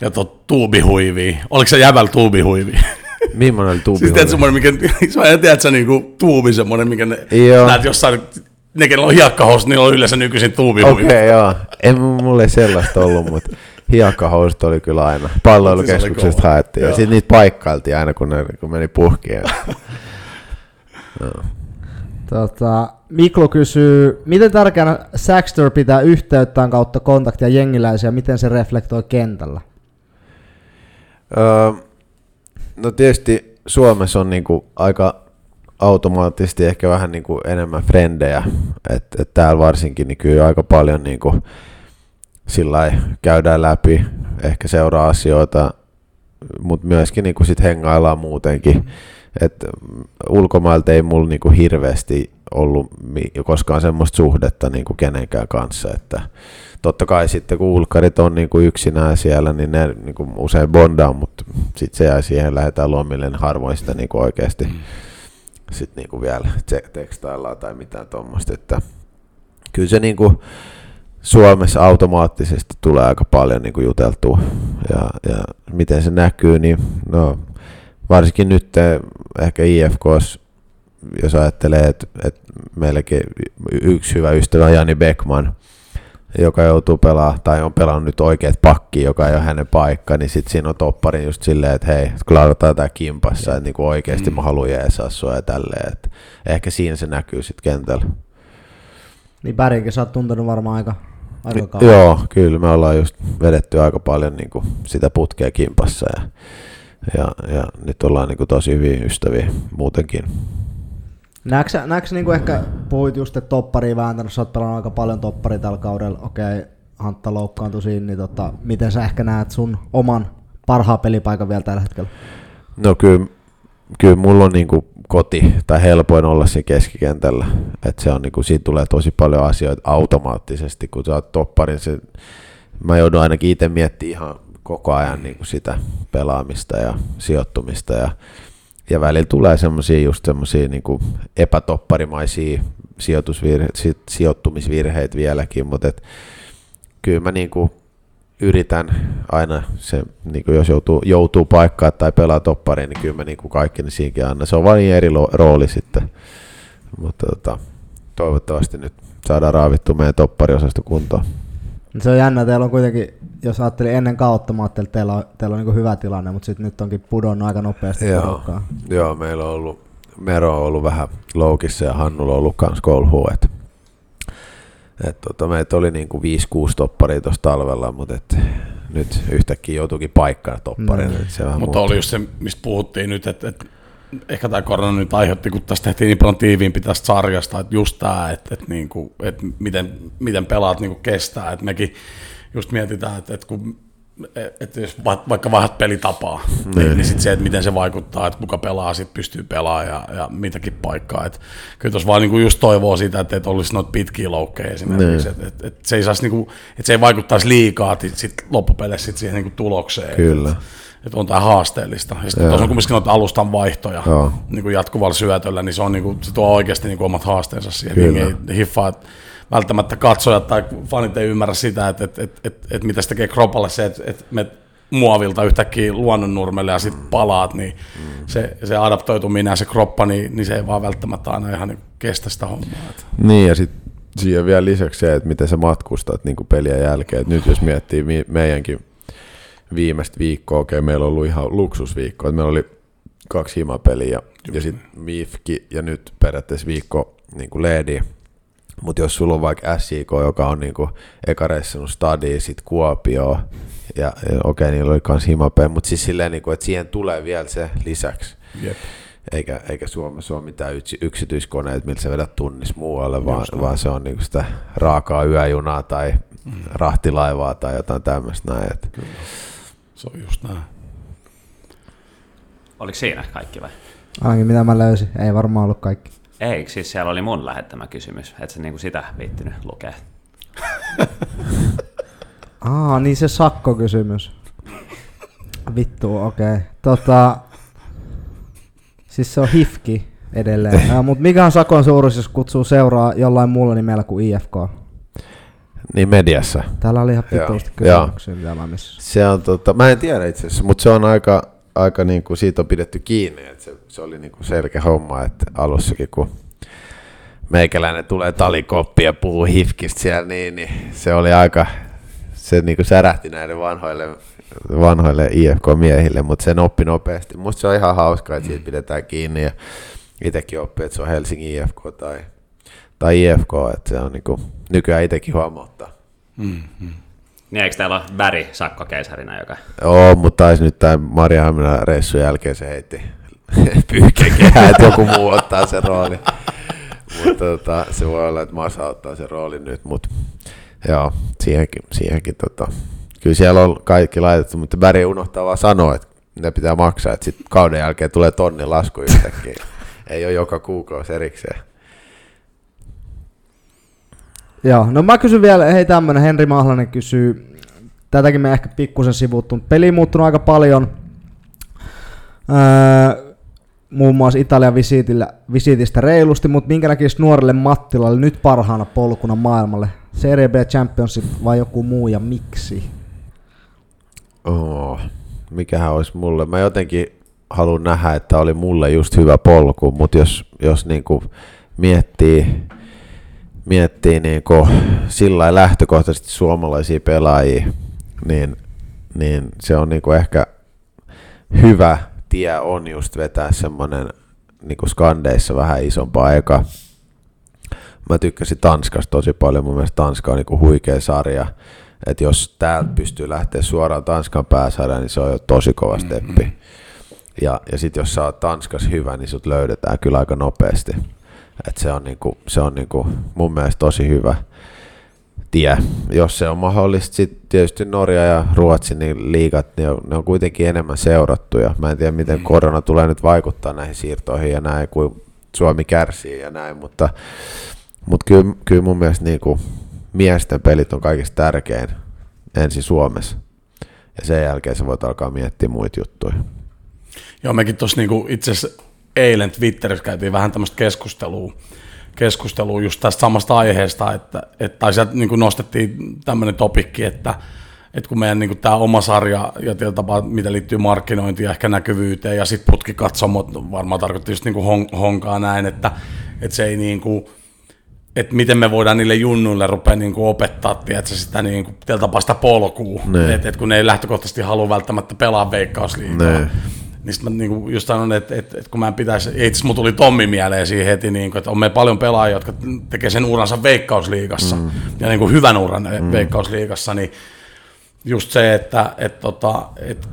ja tuubihuivia. Oliko se jäbällä tuubihuivi? Millainen oli tuubi? siis teet semmoinen, mikä, se on, tiedät sä niinku tuubi semmoinen, mikä ne, Joo. näet jossain, ne, kenellä on hiekkahousut, niillä on yleensä nykyisin tuubihuivi. Okei, okay, joo. En mulla ei sellaista ollut, mutta hiekkahousut oli kyllä aina. Palloilukeskuksesta kova. haettiin ja Joo. sitten niitä paikkailtiin aina, kun, ne, kun meni puhkiin. Tota, Miklo kysyy, miten tärkeänä Saxter pitää yhteyttään kautta kontaktia jengiläisiä, miten se reflektoi kentällä? Öö, no tietysti Suomessa on niinku aika automaattisesti ehkä vähän niinku enemmän frendejä, että et täällä varsinkin niin kyllä aika paljon niinku sillä käydään läpi, ehkä seuraa asioita, mutta myöskin niinku sit hengaillaan muutenkin. Et mm, ulkomailta ei mulla niinku hirveästi ollut mi- koskaan semmoista suhdetta niinku kenenkään kanssa, että totta kai sitten kun ulkkarit on niinku yksinään siellä, niin ne niinku usein bondaa, mutta sitten se jää siihen, lähdetään lomille, niin harvoin sitä niinku oikeasti Mm. sit niinku vielä te- tekstaillaan tai mitään tuommoista, että kyllä se niinku Suomessa automaattisesti tulee aika paljon niinku juteltua ja, ja miten se näkyy, niin no, varsinkin nyt eh, ehkä IFKs, jos ajattelee, että, että meilläkin yksi hyvä ystävä on Jani Beckman, joka joutuu pelaamaan, tai on pelannut nyt oikeat pakki, joka ei ole hänen paikka, niin sitten siinä on toppari just silleen, että hei, kyllä aloitetaan tää kimpassa, että niinku oikeasti mä haluan jeesaa sua ja tälleen, että ehkä siinä se näkyy sitten kentällä. Niin Bärinkin sä oot tuntenut varmaan aika, aika kauan. Joo, kyllä me ollaan just vedetty aika paljon niinku sitä putkea kimpassa ja, ja, ja nyt ollaan niinku tosi hyviä ystäviä muutenkin. Näetkö, näetkö sä niinku ehkä, puhuit just, että toppariin vääntänyt, sä oot pelannut aika paljon topparia tällä kaudella, okei, Hantta loukkaantui siinä, niin tota, miten sä ehkä näet sun oman parhaan pelipaikan vielä tällä hetkellä? No kyllä, kyllä mulla on niinku koti tai helpoin olla siinä keskikentällä. Et se on niinku, siitä tulee tosi paljon asioita automaattisesti, kun sä oot topparin. Se, mä joudun ainakin itse miettimään ihan koko ajan niinku sitä pelaamista ja sijoittumista ja, ja välillä tulee semmoisia just semmoisia niinku epätopparimaisia sijoitusvirhe, si, sijoittumisvirheitä vieläkin, mutta et, kyllä mä niinku yritän aina, se, niin kuin jos joutuu, joutuu paikkaan tai pelaa toppariin, niin kyllä mä niin kuin kaikki niin siinäkin annan. Se on vain niin eri rooli sitten. Mutta tota, toivottavasti nyt saadaan raavittua meidän toppariosasto kuntoon. Se on jännä, teillä on kuitenkin, jos ajattelin ennen kautta, mä ajattelin, että teillä on, teillä on niin hyvä tilanne, mutta sitten nyt onkin pudonnut aika nopeasti Joo, joo, meillä on ollut, Mero on ollut vähän loukissa ja Hannulla on ollut kans kolhua, et, et tota, meitä oli niinku 5-6 topparia tuossa talvella, mutta et, nyt yhtäkkiä joutuikin paikkaan topparille. Mm. et se vähän Mutta muuttui. oli just se, mistä puhuttiin nyt, että, että ehkä tämä korona nyt aiheutti, kun tästä tehtiin niin paljon tiiviimpi tästä sarjasta, että just tämä, että, että, niinku, että miten, miten pelaat niinku kestää, että mekin just mietitään, että, että kun että jos va- vaikka vaihdat pelitapaa, niin, niin sit se, että miten se vaikuttaa, että kuka pelaa, sit pystyy pelaamaan ja, ja mitäkin paikkaa. Et kyllä tuossa vaan niinku just toivoo sitä, että et olisi noita pitkiä loukkeja esimerkiksi, että et, et se, ei saisi niinku, että se ei vaikuttaisi liikaa sit, sit loppupeleissä sit siihen niinku tulokseen. Kyllä. Et, että on tämä haasteellista. Ja sitten tuossa on kumminkin noita alustan vaihtoja Joo. niin kuin jatkuvalla syötöllä, niin se, on, niin kuin, se tuo oikeasti niin kuin omat haasteensa siihen. Kyllä. Ei hiffaa, että välttämättä katsojat tai fanit ei ymmärrä sitä, että, että, että, että, että mitä se tekee kropalle se, että, että me muovilta yhtäkkiä luonnonnurmelle ja sitten palaat, niin se, se adaptoituminen ja se kroppa, niin, niin se ei vaan välttämättä aina ihan niin kestä sitä hommaa. Niin, ja sitten siihen vielä lisäksi se, että miten sä matkustat niin pelien jälkeen. Et nyt jos miettii mi- meidänkin viimeistä viikkoa, okei, okay, meillä on ollut ihan luksusviikko, että meillä oli kaksi himapeliä ja, ja sitten Mifki ja nyt periaatteessa viikko niin kuin Ledi. Mutta jos sulla on vaikka SIK, joka on niinku eka reissannut stadi, sit Kuopio, ja, ja okei, okay, niillä oli kans himapeli, mutta siis silleen, niinku, että siihen tulee vielä se lisäksi. Jep. Eikä, eikä Suomessa ole mitään yksi, yksityiskoneet, millä sä vedät tunnis muualle, vaan, vaan se on niinku sitä raakaa yöjunaa tai mm. rahtilaivaa tai jotain tämmöistä näin. Et. Kyllä. Se on just näin. Oliko siinä kaikki vai? Ainakin mitä mä löysin. Ei varmaan ollut kaikki. Ei, siis siellä oli mun lähettämä kysymys, et sä niinku sitä viittinyt lukea. Aa, niin se sakkokysymys. Vittu, okei. Okay. Tota, siis se on hifki edelleen. Ja, mutta mikä on sakon suuruus, jos kutsuu seuraa jollain muulla nimellä kuin IFK? Niin mediassa. Täällä oli ihan pituusti kysymyksiä. Se on, tota, mä en tiedä itse asiassa, mutta se on aika, aika niin kuin siitä on pidetty kiinni, että se, se oli niin kuin selkeä homma, että alussakin kun meikäläinen tulee talikoppi ja puhuu hifkistä siellä, niin, niin se oli aika, se niin kuin särähti näille vanhoille, vanhoille IFK-miehille, mutta sen oppi nopeasti. Musta se on ihan hauskaa, että siitä pidetään kiinni ja itsekin oppii, että se on Helsingin IFK tai, tai IFK, että se on niin kuin, nykyään itsekin huomauttaa. Mm-hmm. Niin eikö täällä ole Bäri sakkokeisarina, joka... Joo, mutta taisi nyt tämän Marjahamina reissun jälkeen se heitti pyyhkekehää, että joku muu ottaa sen roolin. mutta tota, se voi olla, että Masa ottaa sen roolin nyt, mutta joo, siihenkin, siihenkin tota, kyllä siellä on kaikki laitettu, mutta Bäri unohtaa vaan sanoa, että ne pitää maksaa, että sitten kauden jälkeen tulee tonni lasku yhtäkkiä. Ei ole joka kuukausi erikseen. Joo, no mä kysyn vielä, hei tämmönen, Henri Mahlanen kysyy, tätäkin me ehkä pikkusen sivuttu, peli muuttunut aika paljon, öö, muun muassa Italian visiitillä, visiitistä reilusti, mutta minkä näkisi nuorelle Mattilalle nyt parhaana polkuna maailmalle? Serie B Championship vai joku muu ja miksi? Oh, mikähän olisi mulle? Mä jotenkin haluan nähdä, että oli mulle just hyvä polku, mutta jos, jos niinku miettii, miettii niinku sillä lähtökohtaisesti suomalaisia pelaajia, niin, niin se on niinku ehkä hyvä tie on just vetää semmoinen niin skandeissa vähän isompaa eka. Mä tykkäsin Tanskasta tosi paljon, mun mielestä Tanska on niin huikea sarja. Että jos täältä pystyy lähteä suoraan Tanskan pääsarjaan, niin se on jo tosi kova steppi. Mm-hmm. Ja, ja sitten jos sä oot Tanskas hyvä, niin sut löydetään kyllä aika nopeasti. Et se on, niinku, se on niinku mun mielestä tosi hyvä tie. Jos se on mahdollista, sitten tietysti Norja ja Ruotsi, niin liigat, ne on, ne on kuitenkin enemmän seurattuja. Mä en tiedä, miten mm. korona tulee nyt vaikuttaa näihin siirtoihin ja näin, kuin Suomi kärsii ja näin, mutta, mutta kyllä, kyllä mun mielestä niin kuin miesten pelit on kaikista tärkein ensin Suomessa. Ja sen jälkeen sä voit alkaa miettiä muita juttuja. Joo, mekin tuossa niinku itse asiassa eilen Twitterissä käytiin vähän tämmöistä keskustelua, keskustelua just tästä samasta aiheesta, että, että tai sieltä niin nostettiin tämmöinen topikki, että, että kun meidän niin tämä oma sarja ja tietyllä tapaa, mitä liittyy markkinointiin ja ehkä näkyvyyteen ja sitten putkikatsomot, varmaan tarkoitti just niin kuin hon, honkaa näin, että, että se ei niin kuin, että miten me voidaan niille junnuille rupea niin kuin opettaa tiedätkö, sitä niin kuin, tapaa sitä polkua, että, että kun ne ei lähtökohtaisesti halua välttämättä pelaa veikkausliigaa. Niin sitten mä niinku just sanon, että, että, että kun mä pitäisi, itse mulla tuli Tommi mieleen siihen heti, niin kuin, että on me paljon pelaajia, jotka tekee sen uransa veikkausliigassa mm. ja niin kuin hyvän uran mm. veikkausliigassa, niin just se, että, että, tota, että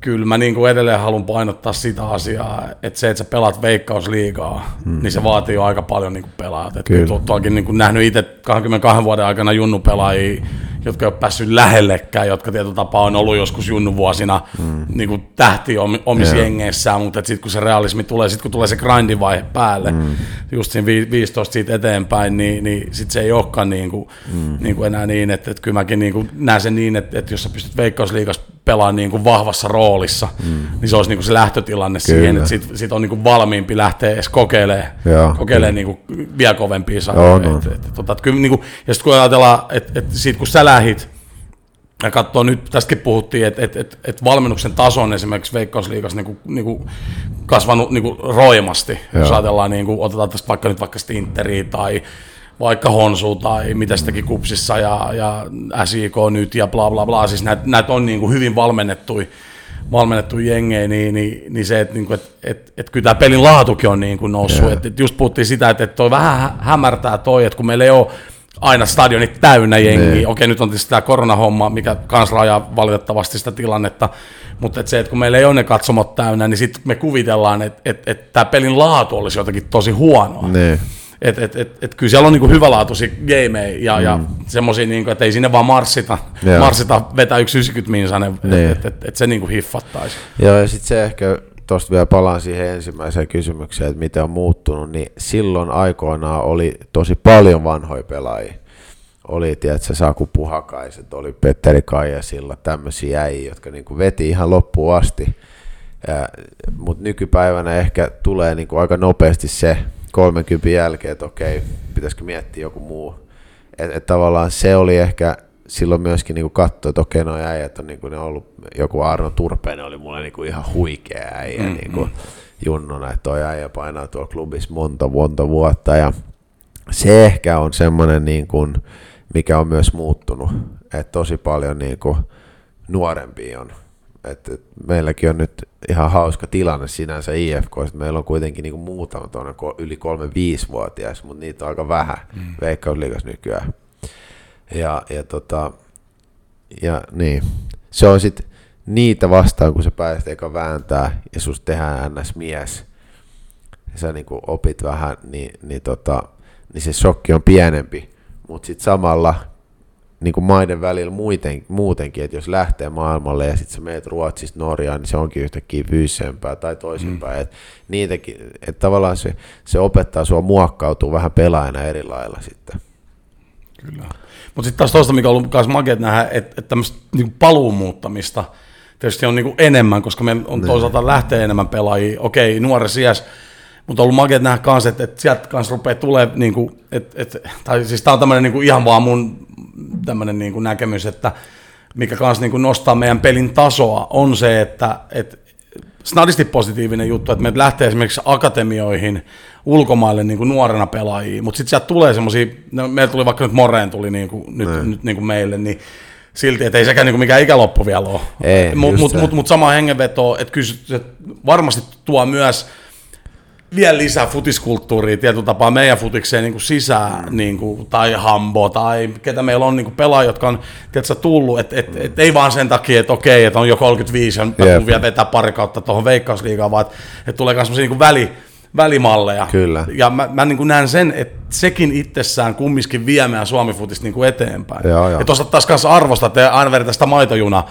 kyllä mä niin kuin edelleen haluan painottaa sitä asiaa, että se, että sä pelaat veikkausliigaa, mm. niin se vaatii jo aika paljon niin kuin pelaajat. Että tuollakin niin kuin nähnyt itse 22 vuoden aikana junnupelaajia, jotka ei ole päässyt lähellekään, jotka tietyllä tapaa on ollut joskus junnu vuosina mm. niin kuin tähti omissa yeah. jengeissään, mutta sitten kun se realismi tulee, sitten kun tulee se grindin vaihe päälle, mm. just siinä 15 siitä eteenpäin, niin, niin sitten se ei olekaan niin kuin, mm. niin kuin enää niin, että, että kyllä mäkin niin kuin näen sen niin, että, että jos sä pystyt veikkausliigassa pelaamaan niin kuin vahvassa roolissa, mm. niin se olisi niin kuin se lähtötilanne kyllä. siihen, että sit, sit on niin kuin valmiimpi lähteä edes kokeilemaan, Joo, kokeilemaan niin kuin vielä kovempia sarjoja. No. tota, kyllä, niin kuin, ja sitten kun ajatellaan, että, että siitä kun sä lähit, ja katsoo nyt, tästäkin puhuttiin, että et, et, et valmennuksen taso on esimerkiksi Veikkausliigassa niinku, niinku kasvanut niinku roimasti. Joo. Jos ajatellaan, niinku, otetaan tästä vaikka nyt vaikka Stinteriä tai vaikka Honsu tai mitä sitäkin kupsissa ja, ja SIK nyt ja bla bla bla, siis näitä näit on niin kuin hyvin valmennettui, valmennettu jengejä, niin, niin, niin se, että niin et, et, et kyllä tämä pelin laatukin on niin kuin noussut. Yeah. Et, et just puhuttiin sitä, että et toi vähän hämärtää toi, että kun meillä ei ole aina stadionit täynnä jengiä. Niin. Okei, nyt on tietysti tämä koronahomma, mikä kans rajaa valitettavasti sitä tilannetta, mutta et se, että kun meillä ei ole ne katsomot täynnä, niin sitten me kuvitellaan, että et, et tämä pelin laatu olisi jotenkin tosi huonoa. Niin. Et, et, et, et kyllä siellä on niinku hyvälaatuisia gameja ja, mm. ja semmoisia, niinku, että ei sinne vaan marssita, Joo. marssita vetää yksi 90 minsanen, että niin. et, et, et se niinku hiffattaisi. Joo, ja sitten se ehkä, tuosta vielä palaan siihen ensimmäiseen kysymykseen, että miten on muuttunut, niin silloin aikoinaan oli tosi paljon vanhoja pelaajia. Oli, tiedätkö, Saku Puhakaiset, oli Petteri Kaijasilla, tämmöisiä äijä, jotka niinku veti ihan loppuun asti. Mutta nykypäivänä ehkä tulee niinku aika nopeasti se, 30 jälkeen, että okei, pitäisikö miettiä joku muu. Että et tavallaan se oli ehkä silloin myöskin niinku katsoa, että okei, noi äijät on niinku, ne ollut, joku Arno Turpeinen oli mulle niinku ihan huikea äijä mm, niinku, mm. junnona, että toi äijä painaa tuolla klubissa monta, monta vuotta ja se ehkä on semmoinen, niin kuin, mikä on myös muuttunut, että tosi paljon niin kuin, nuorempia on et, et meilläkin on nyt ihan hauska tilanne sinänsä IFK, että meillä on kuitenkin niinku muutama tuonne yli kolme viisivuotias, mutta niitä on aika vähän mm. veikkausliikas nykyään. Ja, ja, tota, ja niin, se on sitten niitä vastaan, kun sä pääset eikä vääntää ja sus tehdään ns. mies, ja sä niinku opit vähän, niin, niin, tota, niin se shokki on pienempi, mutta sitten samalla niin kuin maiden välillä muuten, muutenkin, että jos lähtee maailmalle ja sitten sä meet Ruotsista Norjaan, niin se onkin yhtäkkiä fyysisempää tai toisinpäin. Mm. Että niitäkin, että tavallaan se, se opettaa sua muokkautuu vähän pelaajana eri lailla sitten. Kyllä. Mutta sitten taas tuosta, mikä on ollut myös makea nähdä, että, että tämmöistä niin paluun muuttamista tietysti on niin kuin enemmän, koska me on niin. toisaalta lähtee enemmän pelaajia. Okei, nuoressa iässä mutta on ollut makea nähdä kans, että, että sieltä kanssa rupeaa tulee, niin kuin, että, että, tai siis tämä on tämmöinen niin kuin ihan vaan mun tämmöinen niin kuin näkemys, että mikä kanssa niin kuin nostaa meidän pelin tasoa, on se, että, että snadisti positiivinen juttu, että me lähtee esimerkiksi akatemioihin ulkomaille niin kuin nuorena pelaajia, mutta sitten sieltä tulee semmoisia, no, meillä tuli vaikka nyt Moreen tuli niin kuin, nyt, mm. nyt niin kuin meille, niin silti, että ei sekään niin kuin mikään ikäloppu vielä ole. Mutta mut, mut, mut sama hengenveto, että kyllä se varmasti tuo myös vielä lisää futiskulttuuria tietyllä tapaa meidän futikseen niin kuin sisään, mm. niin kuin, tai Hambo, tai ketä meillä on niin kuin pelaajia, jotka on tiedätkö, tullut, että et, et, ei vaan sen takia, että okei, että on jo 35 ja yep. vielä vetää pari kautta tuohon veikkausliigaan, vaan että, että tulee myös sellaisia niin väli, välimalleja. Kyllä. Ja mä, mä niin näen sen, että sekin itsessään kumminkin vie meidän Suomi-futista niin kuin eteenpäin. Joo, joo. Että osattaisiin kanssa arvostaa, että aina vedetään sitä maitojuna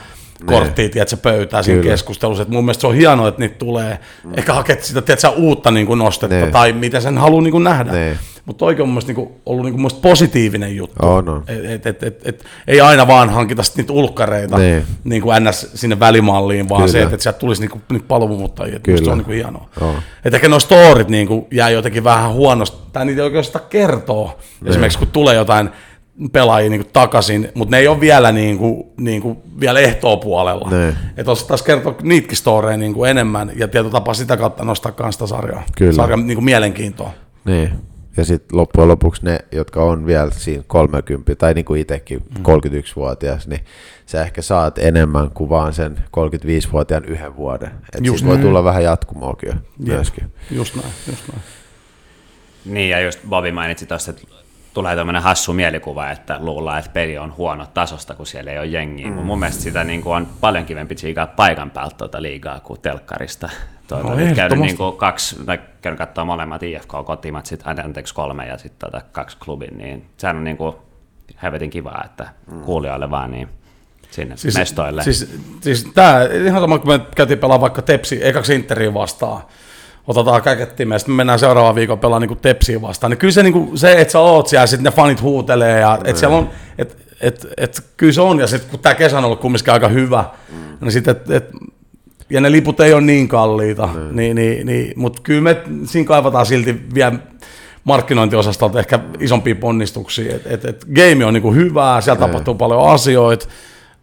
korttia, tiedätkö, pöytää siinä Kyllä. keskustelussa. Et mun mielestä se on hienoa, että niitä tulee. Mm. Ehkä hakea sitä tiedätkö, uutta niin kuin nostetta ne. tai miten sen haluaa niin kuin nähdä. Mutta oikein on mun mielestä niin kuin, ollut niin kuin positiivinen juttu. Oh, no. et, et, et, et, ei aina vaan hankita niitä ulkkareita ne. niin kuin ns. sinne välimalliin, vaan Kyllä. se, että, että sieltä tulisi niin kuin, niitä paluumuuttajia. Se on niin kuin hienoa. Oh. Et ehkä nuo storit niin kuin, jää jotenkin vähän huonosti, tai niitä oikeastaan kertoo. Ne. Esimerkiksi kun tulee jotain pelaajia niin kuin takaisin, mutta ne ei ole vielä, niin kuin, niin kuin, vielä ehtoopuolella. Että taas kertoa niitäkin storeja niin kuin enemmän ja tietyllä tapaa sitä kautta nostaa myös sitä sarjaa. Kyllä. Sarjan niin kuin mielenkiintoa. Niin. Ja sitten loppujen lopuksi ne, jotka on vielä siinä 30 tai niin kuin itsekin mm. 31-vuotias, niin sä ehkä saat enemmän kuin vaan sen 35-vuotiaan yhden vuoden. Että siis voi tulla vähän jatkumoakin myöskin. Just näin, just näin. Niin, ja just Bobi mainitsi tuossa, että tulee tämmöinen hassu mielikuva, että luullaan, että peli on huono tasosta, kun siellä ei ole jengiä. Mm. Mun mielestä sitä niin kuin on paljon kivempi tsiikaa paikan päältä tuota liigaa kuin telkkarista. Tuota, no, käynyt niin kuin kaksi, käynyt katsoa molemmat IFK-kotimatsit, anteeksi kolme ja sitten tuota kaksi klubin, niin sehän on niin kuin helvetin kivaa, että mm. kuulijoille vaan niin sinne siis, mestoille. Siis, siis tämä, ihan sama kun me käytiin pelaa vaikka Tepsi, ekaksi Interin vastaan, otetaan käkettimeen, ja sitten me mennään seuraavan viikon pelaamaan niin Tepsiin vastaan. Niin kyllä se, niin kuin, se, että sä oot siellä, sitten ne fanit huutelee, ja että siellä on, että et, et, kyllä se on, ja sitten kun tämä kesä on ollut kumminkin aika hyvä, mm. niin sitten, et, et, ja ne liput ei ole niin kalliita, mm. niin, niin, niin, mutta kyllä me siinä kaivataan silti vielä markkinointiosastolta ehkä isompia ponnistuksia. Et, et, et game on niinku hyvää, siellä mm. tapahtuu paljon asioita,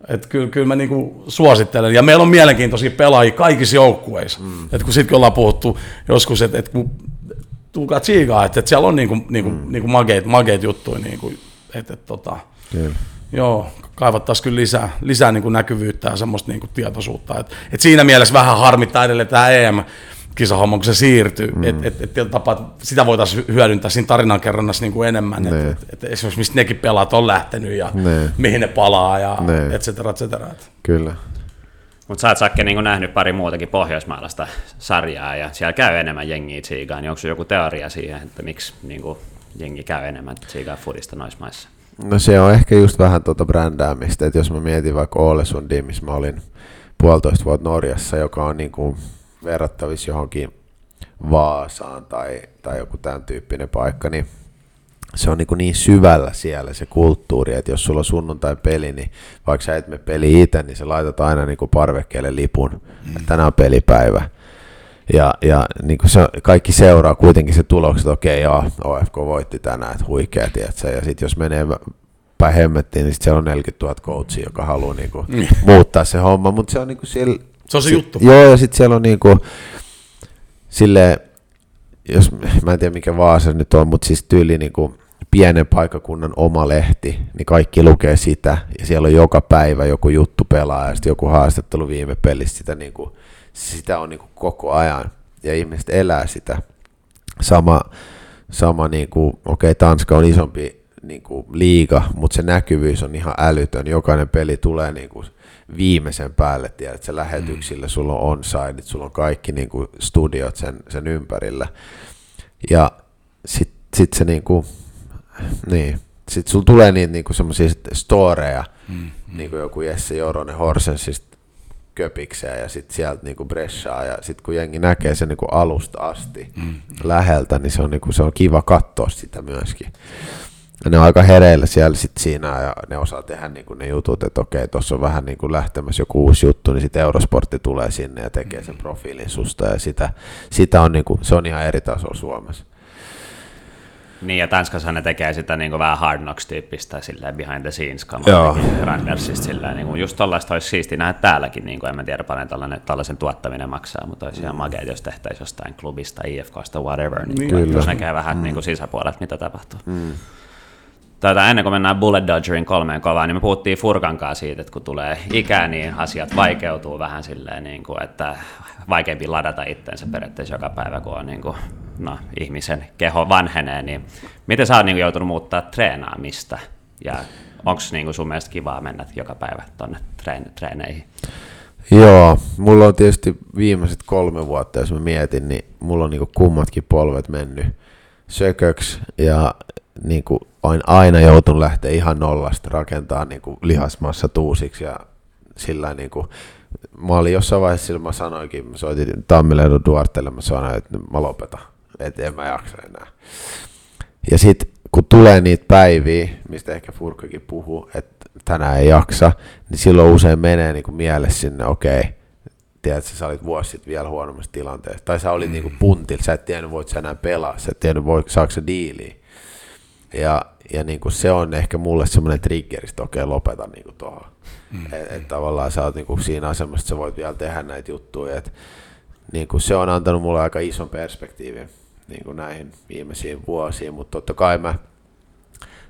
että kyllä, kyllä mä niinku suosittelen. Ja meillä on mielenkiintoisia pelaajia kaikissa joukkueissa. Mm. Et kun sittenkin ollaan puhuttu joskus, että et kun tulkaa tsiigaa, että, että siellä on niinku, niinku, mm. niinku mageet, mageet juttuja, niinku, että, että tota, Kyllä. joo, kaivattaisiin kyllä lisää, lisää niin kuin näkyvyyttä ja semmoista niin kuin tietoisuutta. Et, et siinä mielessä vähän harmittaa edelleen tämä EM, kisahomma, kun se siirtyy. Mm. Et, et, et, tapaa, sitä voitaisiin hyödyntää siinä tarinankerronnassa niin kuin enemmän. Että et, et esimerkiksi mistä nekin pelaat on lähtenyt ja ne. mihin ne palaa ja ne. et cetera, et cetera. Kyllä. Mutta sä oot Sakke niin nähnyt pari muutakin pohjoismaalaista sarjaa ja siellä käy enemmän jengiä tsiigaan, niin onko joku teoria siihen, että miksi niin kuin, jengi käy enemmän tsiigaa fudista noissa maissa? No se on ehkä just vähän tuota brändäämistä, että jos mä mietin vaikka Ålesundiin, missä mä olin puolitoista vuotta Norjassa, joka on niin kuin verrattavissa johonkin Vaasaan tai, tai joku tämän tyyppinen paikka, niin se on niin, kuin niin syvällä siellä se kulttuuri, että jos sulla on sunnuntai peli, niin vaikka sä et me peli itse, niin sä laitat aina niin kuin parvekkeelle lipun, mm. että tänään on pelipäivä. Ja, ja niin kuin se, kaikki seuraa kuitenkin se tulokset, että okei, joo, OFK voitti tänään, että huikea, tiedätkö? Ja sitten jos menee päin hemmettiin, niin sit siellä on 40 000 coachia, joka haluaa niin kuin, mm. muuttaa se homma, mutta se on niin kuin siellä... Se on se, se juttu. Joo, ja sitten siellä on niin kuin, silleen, jos, mä en tiedä mikä Vaasa nyt on, mutta siis tyyli niin kuin, pienen paikakunnan oma lehti, niin kaikki lukee sitä, ja siellä on joka päivä joku juttu pelaa, ja sitten joku haastattelu viime pelissä, sitä, niin kuin, sitä on niin kuin koko ajan, ja ihmiset elää sitä. Sama, sama niin kuin, okei, okay, Tanska on isompi niin kuin liiga, mutta se näkyvyys on ihan älytön. Jokainen peli tulee niin kuin viimeisen päälle, tiedät, että lähetyksillä, sulla on onsideit, sulla on kaikki niin kuin studiot sen, sen ympärillä. Ja sitten sit se niin kuin, niin. Sitten sulla tulee niitä niinku semmoisia storeja, mm, mm. niin kuin joku Jesse Joronen Horsensista köpikseen ja sitten sieltä niinku bressaa ja sitten kun jengi näkee sen niinku alusta asti mm, mm. läheltä, niin se on, niinku, se on kiva katsoa sitä myöskin. Ja ne on aika hereillä siellä sit siinä ja ne osaa tehdä niinku ne jutut, että okei, tuossa on vähän niinku lähtemässä joku uusi juttu, niin sitten Eurosportti tulee sinne ja tekee sen profiilin susta ja sitä, sitä on niinku, se on ihan eri taso Suomessa. Niin, ja Tanskassa ne tekee sitä niin kuin vähän hard knocks-tyyppistä silleen behind the scenes kamaa Randersista silleen, niin kuin just tollaista olisi siisti nähdä täälläkin, niin kuin en mä tiedä paljon tällainen, tällaisen tuottaminen maksaa, mutta olisi ihan makeet, jos tehtäisiin jostain klubista, IFKsta, whatever, niin, niin jos näkee vähän mm. niin kuin sisäpuolelta, mitä tapahtuu. Mm. Tätä, ennen kuin mennään Bullet Dodgerin kolmeen kovaan, niin me puhuttiin Furkankaan siitä, että kun tulee ikää, niin asiat vaikeutuu vähän silleen, niin kuin, että vaikeampi ladata itseensä periaatteessa joka päivä, kun on niin kuin, no, ihmisen keho vanhenee, niin miten sä oot niin kuin, joutunut muuttaa treenaamista? Ja onko niin sun mielestä kivaa mennä joka päivä tuonne treen, treeneihin? Joo, mulla on tietysti viimeiset kolme vuotta, jos mä mietin, niin mulla on niin kummatkin polvet mennyt sököksi ja niin kuin olen aina joutunut lähteä ihan nollasta rakentaa niin kuin lihasmassa tuusiksi ja sillä niin kuin, mä olin jossain vaiheessa, sillä mä sanoinkin, mä soitin Tammileidon Duartelle, mä sanoin, että mä lopetan, että en mä jaksa enää. Ja sitten kun tulee niitä päiviä, mistä ehkä Furkkakin puhuu, että tänään ei jaksa, niin silloin usein menee niin kuin mielessä sinne, okei, okay, tiedätkö, sä olit vuosi sitten vielä huonommassa tilanteessa, tai sä olit mm. niin kuin puntilla, sä et tiennyt, voit sä enää pelaa, sä et tiennyt, voit, saako sä diiliä. Ja, ja niin kuin se on ehkä mulle semmoinen triggeri, että okei, lopeta niin kuin tuohon. Mm. Että et tavallaan sä oot niin kuin siinä asemassa, että sä voit vielä tehdä näitä juttuja. Et, niin kuin se on antanut mulle aika ison perspektiivin niin kuin näihin viimeisiin vuosiin, mutta totta kai mä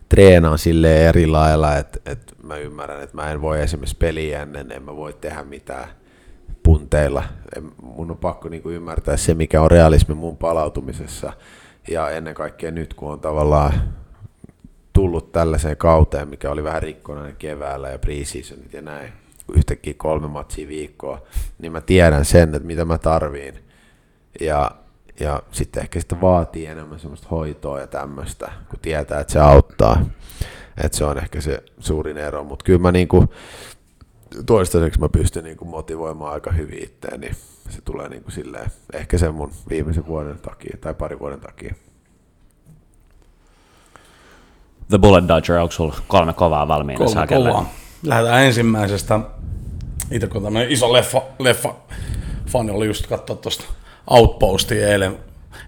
treenaan sille eri lailla, että, että mä ymmärrän, että mä en voi esimerkiksi peliä ennen, en mä voi tehdä mitään punteilla. En, mun on pakko niin kuin ymmärtää se, mikä on realismi mun palautumisessa ja ennen kaikkea nyt, kun on tavallaan tullut tällaiseen kauteen, mikä oli vähän rikkonainen keväällä ja preseasonit ja näin, yhtäkkiä kolme matsia viikkoa, niin mä tiedän sen, että mitä mä tarviin. Ja, ja sitten ehkä sitä vaatii enemmän semmoista hoitoa ja tämmöistä, kun tietää, että se auttaa. Että se on ehkä se suurin ero, mutta kyllä mä niinku, toistaiseksi mä pystyn niinku motivoimaan aika hyvin. Niin se tulee niinku silleen, ehkä sen mun viimeisen vuoden takia tai pari vuoden takia. The Bullet Dodger, onko sulla kolme kovaa valmiina? Kolme kovaa. Lähdetään ensimmäisestä. Itse kun tämmöinen iso leffa, leffa fani oli just katsoa tuosta Outpostia eilen,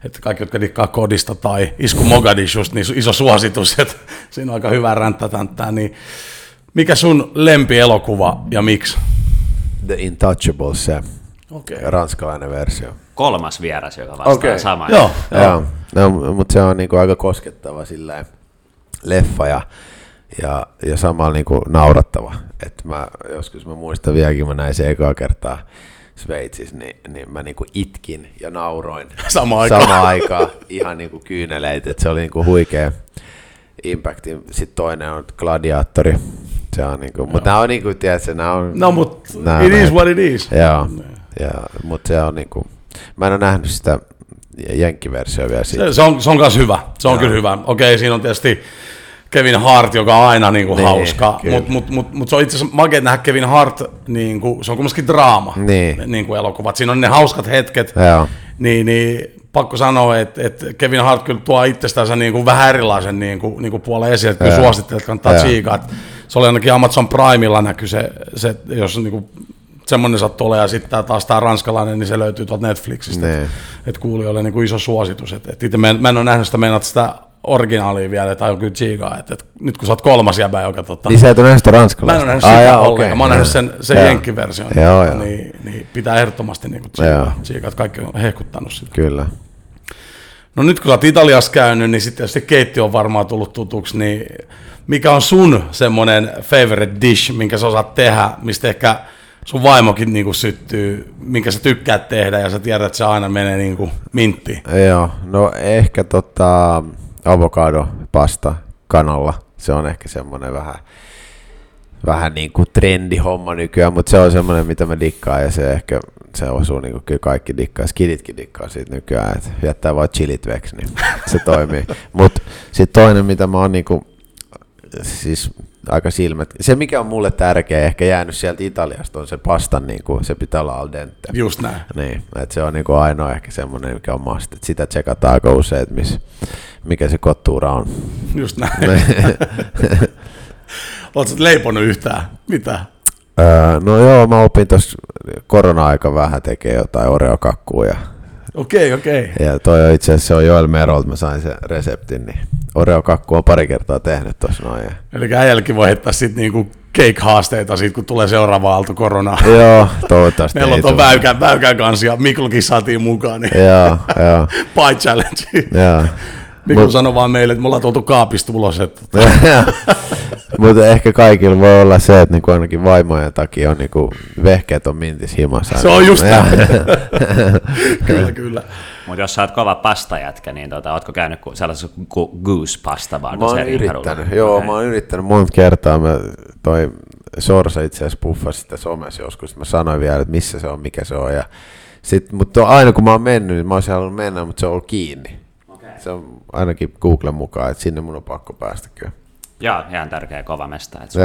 että kaikki, jotka dikkaa kodista tai Isku Mogadishusta, niin iso suositus, että siinä on aika hyvä ränttätänttää. Niin mikä sun lempielokuva ja miksi? The Intouchables, se Okay. Ranskalainen versio. Kolmas vieras, joka vastaa okay. samaa. Joo, joo. No, mutta se on niinku aika koskettava sillä leffa ja, ja, ja samalla niinku naurattava. Et mä, joskus mä muistan vieläkin, mä näin se ekaa kertaa Sveitsissä, niin, niin mä niinku itkin ja nauroin samaan aikaan. Sama aikaan ihan niinku kyyneleitä, että se oli niinku huikea impacti. Sitten toinen on Gladiatori. Se on niinku, mutta nämä on niinku, tiedätkö, nämä on... No, mutta it is what it is. Joo, ja, mutta se on niinku, mä en ole nähnyt sitä jenkkiversiota vielä siitä. Se, se on, se on myös hyvä, se on Joo. kyllä hyvä. Okei, siinä on tietysti Kevin Hart, joka on aina niinku niin, hauska, mutta mut, mut, mut se on itse asiassa makea nähdä Kevin Hart, niinku, se on kumminkin draama, niin. niinku elokuvat. Siinä on ne hauskat hetket, Joo. niin, niin pakko sanoa, että, että Kevin Hart kyllä tuo itsestään niin kuin vähän erilaisen niin kuin, niin kuin puolen esiin, että kyllä suosittelet, että kannattaa tsiikaa. Se oli ainakin Amazon Primella näkyy se, se jos niin kuin semmoinen sattuu olemaan, ja sitten taas tämä ranskalainen, niin se löytyy tuolta Netflixistä. Ne. Että kuulijoille niin kuin iso suositus. Et, et itse mä, en, mä en ole nähnyt sitä, meinaat sitä originaalia vielä, tai on kyllä Chigaa, että, että nyt kun sä oot kolmas jäbä, joka tota... Niin sä et ole nähnyt sitä ranskalaista? Mä en ole nähnyt sitä ah, okay. mä oon nähnyt sen, sen jenkkiversion, joo, joo. Niin, niin, pitää ehdottomasti niin Chigaa, Chigaa, että kaikki on hehkuttanut sitä. Kyllä. No nyt kun olet Italiassa käynyt, niin sitten se keittiö on varmaan tullut tutuksi, niin mikä on sun semmoinen favorite dish, minkä sä osaat tehdä, mistä ehkä sun vaimokin niin kuin syttyy, minkä sä tykkäät tehdä ja sä tiedät, että se aina menee niin kuin minttiin? Joo, no ehkä tota avokado pasta kanalla, se on ehkä semmoinen vähän, vähän niin kuin trendihomma nykyään, mutta se on semmoinen, mitä mä dikkaan ja se ehkä se osuu niin kuin kyllä kaikki dikkaa, skiditkin dikkaa siitä nykyään, että jättää vaan chilit veksi, niin se toimii. Mutta sitten toinen, mitä mä oon niin kuin, siis aika silmät. Se, mikä on mulle tärkeä, ehkä jäänyt sieltä Italiasta, on se pastan, niin kuin, se pitää olla al dente. Just näin. Niin, että se on niin kuin ainoa ehkä semmoinen, mikä on must. Että sitä tsekataan aika usein, että miss, mikä se kottuura on. Just näin. Oletko leiponut yhtään? Mitä? Öö, no joo, mä opin tuossa korona-aika vähän tekee jotain Oreo-kakkua ja Okei, okay, okei. Okay. Ja toi on itse asiassa se on Joel Merolta, mä sain sen reseptin, niin Oreo kakku on pari kertaa tehnyt tuossa noin. Ja... Eli äijälläkin voi heittää sitten niinku cake-haasteita siitä, kun tulee seuraava aalto koronaa. Joo, toivottavasti Meillä on tuon väykän, väykän kanssa ja Miklukin saatiin mukaan. Niin joo, joo. Pie challenge. Joo. Mikko Mut... sanoi vaan meille, että me ollaan tuoltu kaapista ulos. Että... Mutta ehkä kaikilla voi olla se, että niinku ainakin vaimojen takia on niinku vehkeet on mintis himassa. Se on just näin. kyllä, kyllä. Mutta jos sä oot kova pastajätkä, niin tota, ootko käynyt sellaisessa kuin Goose Pasta vaan? Mä oon yrittänyt, joo, okay. mä oon yrittänyt monta kertaa. Mä toi Sorsa itse asiassa puffasi sitä somessa joskus. Mä sanoin vielä, että missä se on, mikä se on. Ja sit, mutta aina kun mä oon mennyt, niin mä olisin halunnut mennä, mutta se on ollut kiinni. Okay. Se on ainakin Googlen mukaan, että sinne mun on pakko päästä kyllä. Joo, ihan tärkeä kova mesta, että.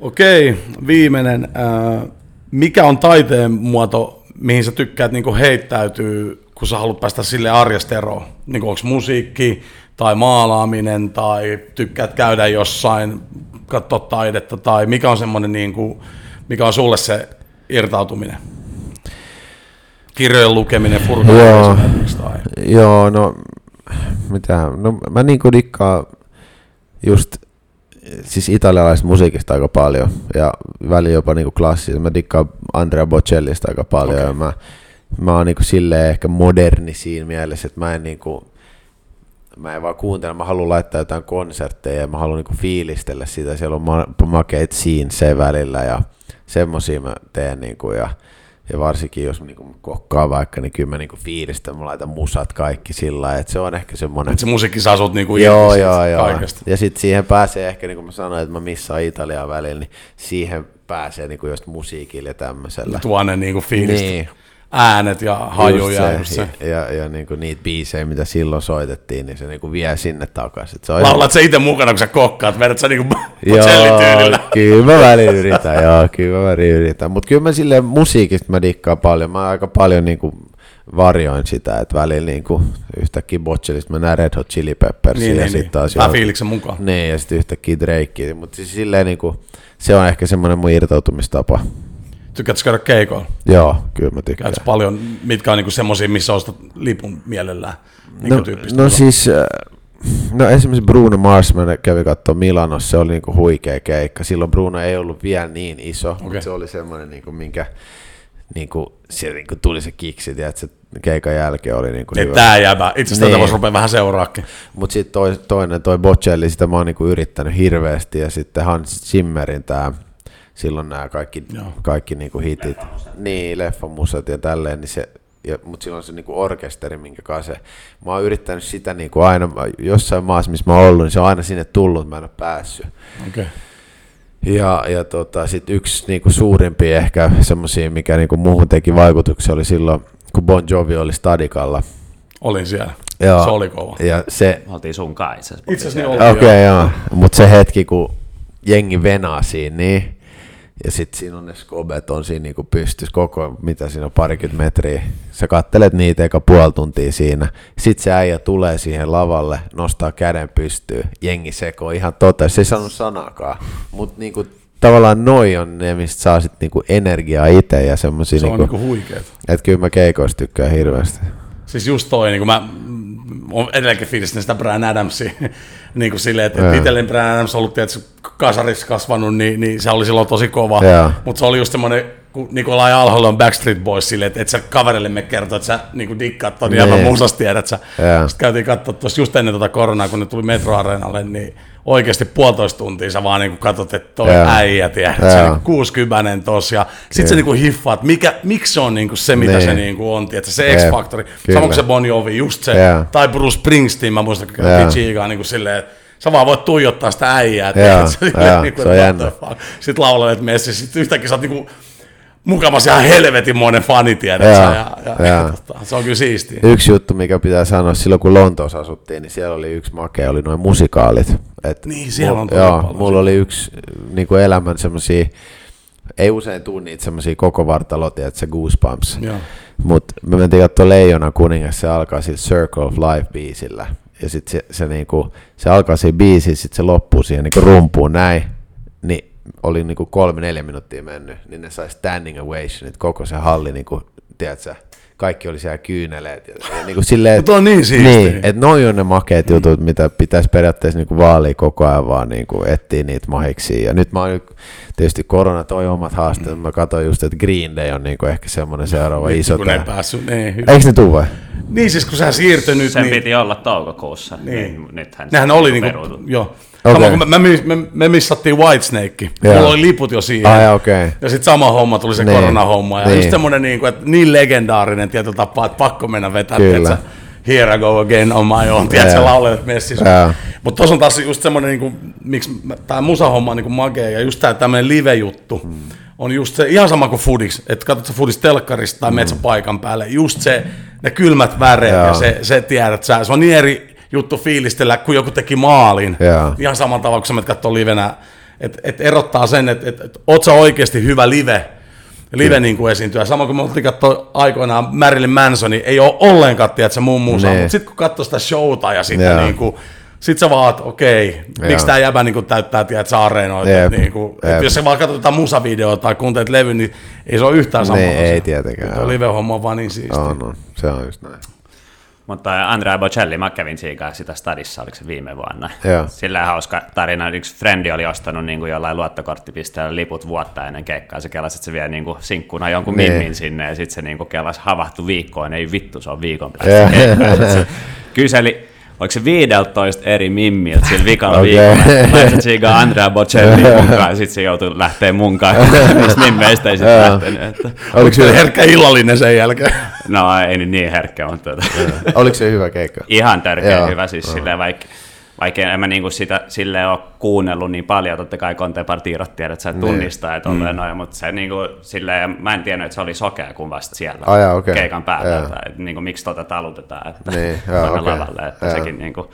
Okei, viimeinen. Äh, mikä on taiteen muoto, mihin sä tykkäät niin heittäytyy, kun sä haluat päästä sille arjesta eroon? Niin onko musiikki tai maalaaminen tai tykkäät käydä jossain, katsoa taidetta tai mikä on semmoinen, niin kuin, mikä on sulle se irtautuminen? Kirjojen lukeminen, furkaminen Joo, tai... joo no mitä, no mä niinku dikkaan just siis italialaisesta musiikista aika paljon ja väli jopa niinku klassista. Mä dikkaan Andrea Bocellista aika paljon okay. ja mä, mä oon niinku silleen ehkä moderni siinä mielessä, että mä en niinku, mä en vaan kuuntele, mä haluan laittaa jotain konsertteja ja mä haluan niinku fiilistellä sitä, siellä on ma- makeet se välillä ja semmosia mä teen niinku ja ja varsinkin jos niinku kokkaa vaikka, niin kyllä mä niinku fiilistä, mä laitan musat kaikki sillä että se on ehkä semmoinen... Että se musiikki saa sut niinku joo, joo, joo. kaikesta. Ja sitten siihen pääsee ehkä, niin kuin mä sanoin, että mä missaan Italiaa välillä, niin siihen pääsee niinku just musiikilla ja tämmöisellä. Tuo ne niinku fiilistä. Niin äänet ja haju ja just se. Ja, ja, ja niin kuin niitä biisejä, mitä silloin soitettiin, niin se niin kuin vie sinne takaisin. Se on Laulat sä itse mukana, kun sä kokkaat, vedät sä niin kuin joo, kyllä mä välillä yritän, joo, kyllä mä välillä yritän. Mutta kyllä mä silleen musiikista mä dikkaan paljon. Mä aika paljon niin kuin varjoin sitä, että välillä niin kuin yhtäkkiä Botchelista mä näen Red Hot Chili Peppers niin, ja niin, sitten taas... Vähän fiiliksen mukaan. Niin, ja sitten yhtäkkiä Drake. Mutta siis silleen niin kuin, se on ehkä semmoinen mun irtautumistapa. Tykkäätkö käydä keikoilla? Joo, kyllä mä tykkään. Käytkö paljon, mitkä on niinku semmoisia, missä ostat lipun mielellään? No, no siis, äh, no esimerkiksi Bruno Mars, mä kävin katsoa Milanossa, se oli niinku huikea keikka. Silloin Bruno ei ollut vielä niin iso, okay. mutta se oli semmoinen, niinku, minkä, niin kuin, siellä niin kuin tuli se kiksi, että se keikan jälkeen oli niin kuin Että tää jäbä, itse asiassa Niin. tätä voisi rupea vähän seuraakin. Mutta sitten toi, toinen, toi Bocelli, sitä mä oon niinku yrittänyt hirveästi, ja sitten Hans Zimmerin tää, silloin nämä kaikki, Joo. kaikki niinku hitit, niin, leffamusat ja tälleen, niin se, ja, mutta silloin se niinku orkesteri, minkä kanssa se, mä oon yrittänyt sitä niinku aina, jossain maassa, missä mä oon ollut, niin se on aina sinne tullut, mä en ole päässyt. Okei. Ja, ja tota, sitten yksi niinku suurimpia ehkä semmoisia, mikä niinku muuhun teki vaikutuksia, oli silloin, kun Bon Jovi oli Stadikalla. Olin siellä. Joo. Se oli kova. Ja se, Oltiin sun kai itse asiassa. Itse asiassa niin. Okei, okay, joo. Mutta se hetki, kun jengi venaa siinä, niin, ja sitten siinä on ne skobet on siinä niinku pystys koko, mitä siinä on, parikymmentä metriä. Sä kattelet niitä eka puoli tuntia siinä. Sitten se äijä tulee siihen lavalle, nostaa käden pystyyn, jengi sekoo ihan totta. Se ei sanonut sanaakaan. Mutta niinku, tavallaan noi on ne, mistä saa sit niinku energiaa itse ja semmosia, Se on niinku, niinku huikeet. että kyllä mä keikoista tykkään hirveästi. Siis just toi, niin mä oon edelleenkin fiilistin sitä Brian Adamsia, niin kuin silleen, että, että Joo. itselleen Brian Adams on ollut tietysti kasarissa kasvanut, niin, niin se oli silloin tosi kova, Joo. mutta se oli just semmoinen, kun Nikolai Alholla on Backstreet Boys silleen, että et sä kaverille me kertoo, että sä niin kuin dikkaat ton Niin. jäbän musasta tiedät sä. Joo. Sitten käytiin katsoa tuossa just ennen tuota koronaa, kun ne tuli Metro-areenalle, niin oikeasti puolitoista tuntia sä vaan niin kuin katsot, että toi Joo. äijä, tiedät, se Joo. niin 60 tossa, ja sit sä Kyllä. niin kuin hiffaat, mikä, miksi se on niin kuin se, mitä Niin. se niin kuin on, tiedät, se Kyllä. sama kuin se Bon Jovi, just se, Joo. tai Bruce Springsteen, mä muistan, kun Joo. käytiin Chiigaan niin kuin silleen, että sä vaan voit tuijottaa sitä äijää, Joo, tiedät, joo, niin kuin, se on että jännä. Sitten laulelet messissä, sitten yhtäkkiä sä oot niin kuin mukamas ihan helvetinmoinen fani, tiedät, ja, ja, ja, joo. tota, se on kyllä siistiä. Yksi juttu, mikä pitää sanoa, silloin kun Lontoossa asuttiin, niin siellä oli yksi makea, oli noin musikaalit. Et Niin, siellä on tosi joo, paljon mulla oli yksi niin kuin elämän semmosia, ei usein tuu niitä semmosia koko vartalot, että se Goosebumps. Mutta me mentiin katsoa Leijona kuningas, se alkaa sillä Circle of Life-biisillä. Ja sitten se, se, niinku, se alkaa siinä biisissä, sitten se loppuu siihen niinku rumpuun näin. Niin oli niinku kolme-neljä minuuttia mennyt, niin ne sai standing ovationit, koko se halli, niinku, tiedätkö, kaikki oli siellä kyyneleet. Ja, ja niinku silleen, Mut on niin siistiä. Niin, että noi on ne makeat jutut, mitä pitäisi periaatteessa niinku vaalia koko ajan vaan niinku etsiä niitä mahiksi. Ja nyt mä oon nyt- tietysti korona toi omat haasteet, mä katsoin just, että Green Day on niinku ehkä semmoinen seuraava iso. kun ne ei päässyt, niin, hyvä. Eikö ne tuu vai? niin siis kun sä siirtynyt, Sen niin, piti olla toukokuussa. Niin. Nythän Nehän se oli niinku, joo. Okei. Sama kun me, me, me, me missattiin Whitesnake. Joo. Mulla oli liput jo siihen. Ai okei. Okay. Ja sitten sama homma tuli se Niin. koronahomma. Ja Niin. just semmoinen niin, kuin, että niin legendaarinen tietyllä tapaa, että pakko mennä vetää. Kyllä. Here I go again on my own. Tiedätkö, sä laulelet messissä. Joo. Mutta tuossa on taas just semmoinen, niin kuin, miksi tämä musahomma on niin makea ja just tämä tämmöinen live-juttu. Hmm. On just se, ihan sama kuin Fudis, että katsot sä Fudis telkkarista tai menet sä paikan päälle, just se, ne kylmät väreet ja se, se tiedät sä, se on niin eri juttu fiilistellä, kun joku teki maalin. Joo. Ihan samalla tavalla, kun sä menet katsoa livenä, että et erottaa sen, että et, et, oot sä oikeasti hyvä live, live niin kuin esiintyä. Sama kuin me oltiin katsoa aikoinaan Marilyn Mansonin, ei ole ollenkaan, tiedät sä mun musa, Nee. mutta sitten kun katsoo sitä showta ja sitten Joo. niin kuin, sit sä vaan, että okei, miksi Joo. tää jäbä niin täyttää, tiedät sä areenoita. Jep. Niin kuin, Jep. että jos sä vaan katsot jotain musavideoa tai kuuntelet levy, niin ei se ole yhtään sama. Niin, ei tietenkään, Tuo live-homma on vaan niin siistiä. On, on. Se on just näin. Mutta Andrea Bocelli, mä kävin siinä kanssa sitä stadissa, oliko se viime vuonna. Joo. Sillä hauska tarina, yksi frendi oli ostanut niin kuin jollain luottokorttipisteellä liput vuotta ennen keikkaa. Se kelasi, että se vie niin kuin sinkkuna jonkun Niin. mimmin sinne ja sitten se niin kuin kelasi havahtui viikkoon. Ei vittu, se on viikon päästä. kyseli, oliko se 15 eri mimmiltä sillä vikalla Okei. viikolla. Laitat siihen Andrea Bocelli mukaan ja sitten se joutui lähteä mukaan. Niistä mimmeistä ei sitten lähtenyt. Että, Oliko Se herkkä illallinen sen jälkeen. no ei niin herkkä, mutta tota, oliko se hyvä keikka? ihan törkeä Joo, hyvä, siis silleen vaikka vaikka en mä niinku sitä silleen ole kuunnellut niin paljon, totta kai Contepar tiedot tiedät, että sä Niin. tunnistaa, että olleen noin, mutta se niinku silleen, mä en tiennyt, että se oli sokea, kun vasta siellä Ai jaa, okei. keikan päällä, että, että niinku, miksi tota talutetaan, että Niin, mennä okei. lavalle, että Joo. sekin niinku,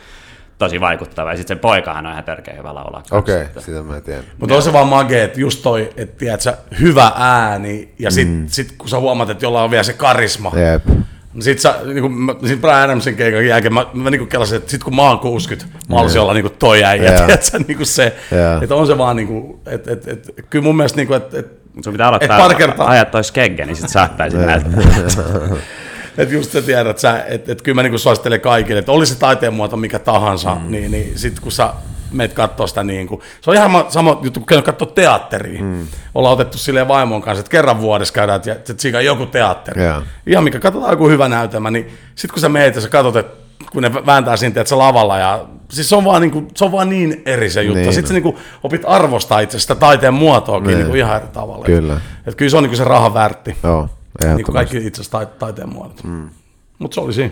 tosi vaikuttava, ja sitten sen poikahan on ihan törkeä hyvä laulaa. Okei, että- sitä mä en tiedä. Mutta on se vaan magee, että just toi, että tiedät sä, hyvä ääni, ja sit, mm. sit kun sä huomaat, että jollain on vielä se karisma, Jep. Niin sit sä, niin kun, mä, sit Brian Adamsin keikan jälkeen, mä, mä niin kelasin, että sit kun mä oon 60, mä haluaisin olla niin toi äijä, Joo. tiedät sä, niin se, Joo. että on se vaan niin kuin, että et, et, kyllä mun mielestä niin kuin, että et, sun pitää aloittaa Et pari kertaa. ajat toi skegge, niin sit saattaisit näyttää. et just sä tiedät, että et, kyllä mä niin suosittelen kaikille, että oli se taiteen muoto mikä tahansa, mm. niin, niin sit kun sä meet katsoa sitä niin kuin, se on ihan ma- sama juttu kuin katsoa teatteria. Mm. Ollaan otettu silleen vaimon kanssa, että kerran vuodessa käydään, että siinä on joku teatteri. Joo. Ihan mikä katsotaan joku hyvä näytelmä, niin sit kun sä meet ja sä katsot, että kun ne vääntää siinä että lavalla ja siis se on vaan, niin kuin, se on vaan niin eri se juttu. Niin. Sitten sä niin kuin, opit arvostaa itse sitä taiteen muotoakin Niin. niin. kuin ihan eri tavalla. Kyllä. Et kyllä se on niin kuin se rahan väärti, Joo, niin kuin kaikki itse asiassa tai- taiteen muodot. Mm. Mutta se oli siinä.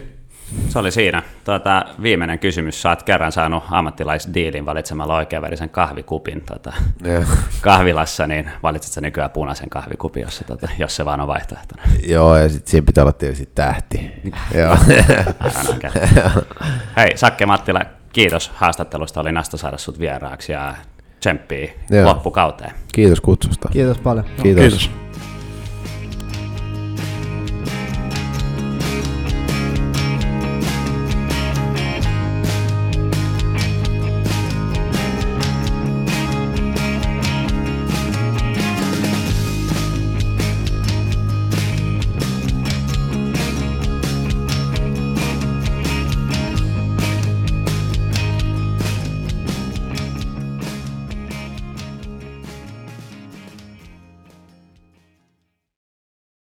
Se oli siinä. Tuota, viimeinen kysymys. Oot kerran saanut ammattilaisdiilin valitsemalla oikeanvärisen kahvikupin tota, Joo. kahvilassa, niin valitset sä nykyään punaisen kahvikupin, jos se, tota, jos se vaan on vaihtoehtona. Joo, ja sitten siinä pitää olla tietysti tähti. Joo. Aivan oikein. Hei, Sakke Mattila, kiitos haastattelusta. Oli nasta saada sut vieraaksi ja tsemppii Joo. loppukauteen. Kiitos kutsusta. Kiitos paljon. Kiitos. Kiitos.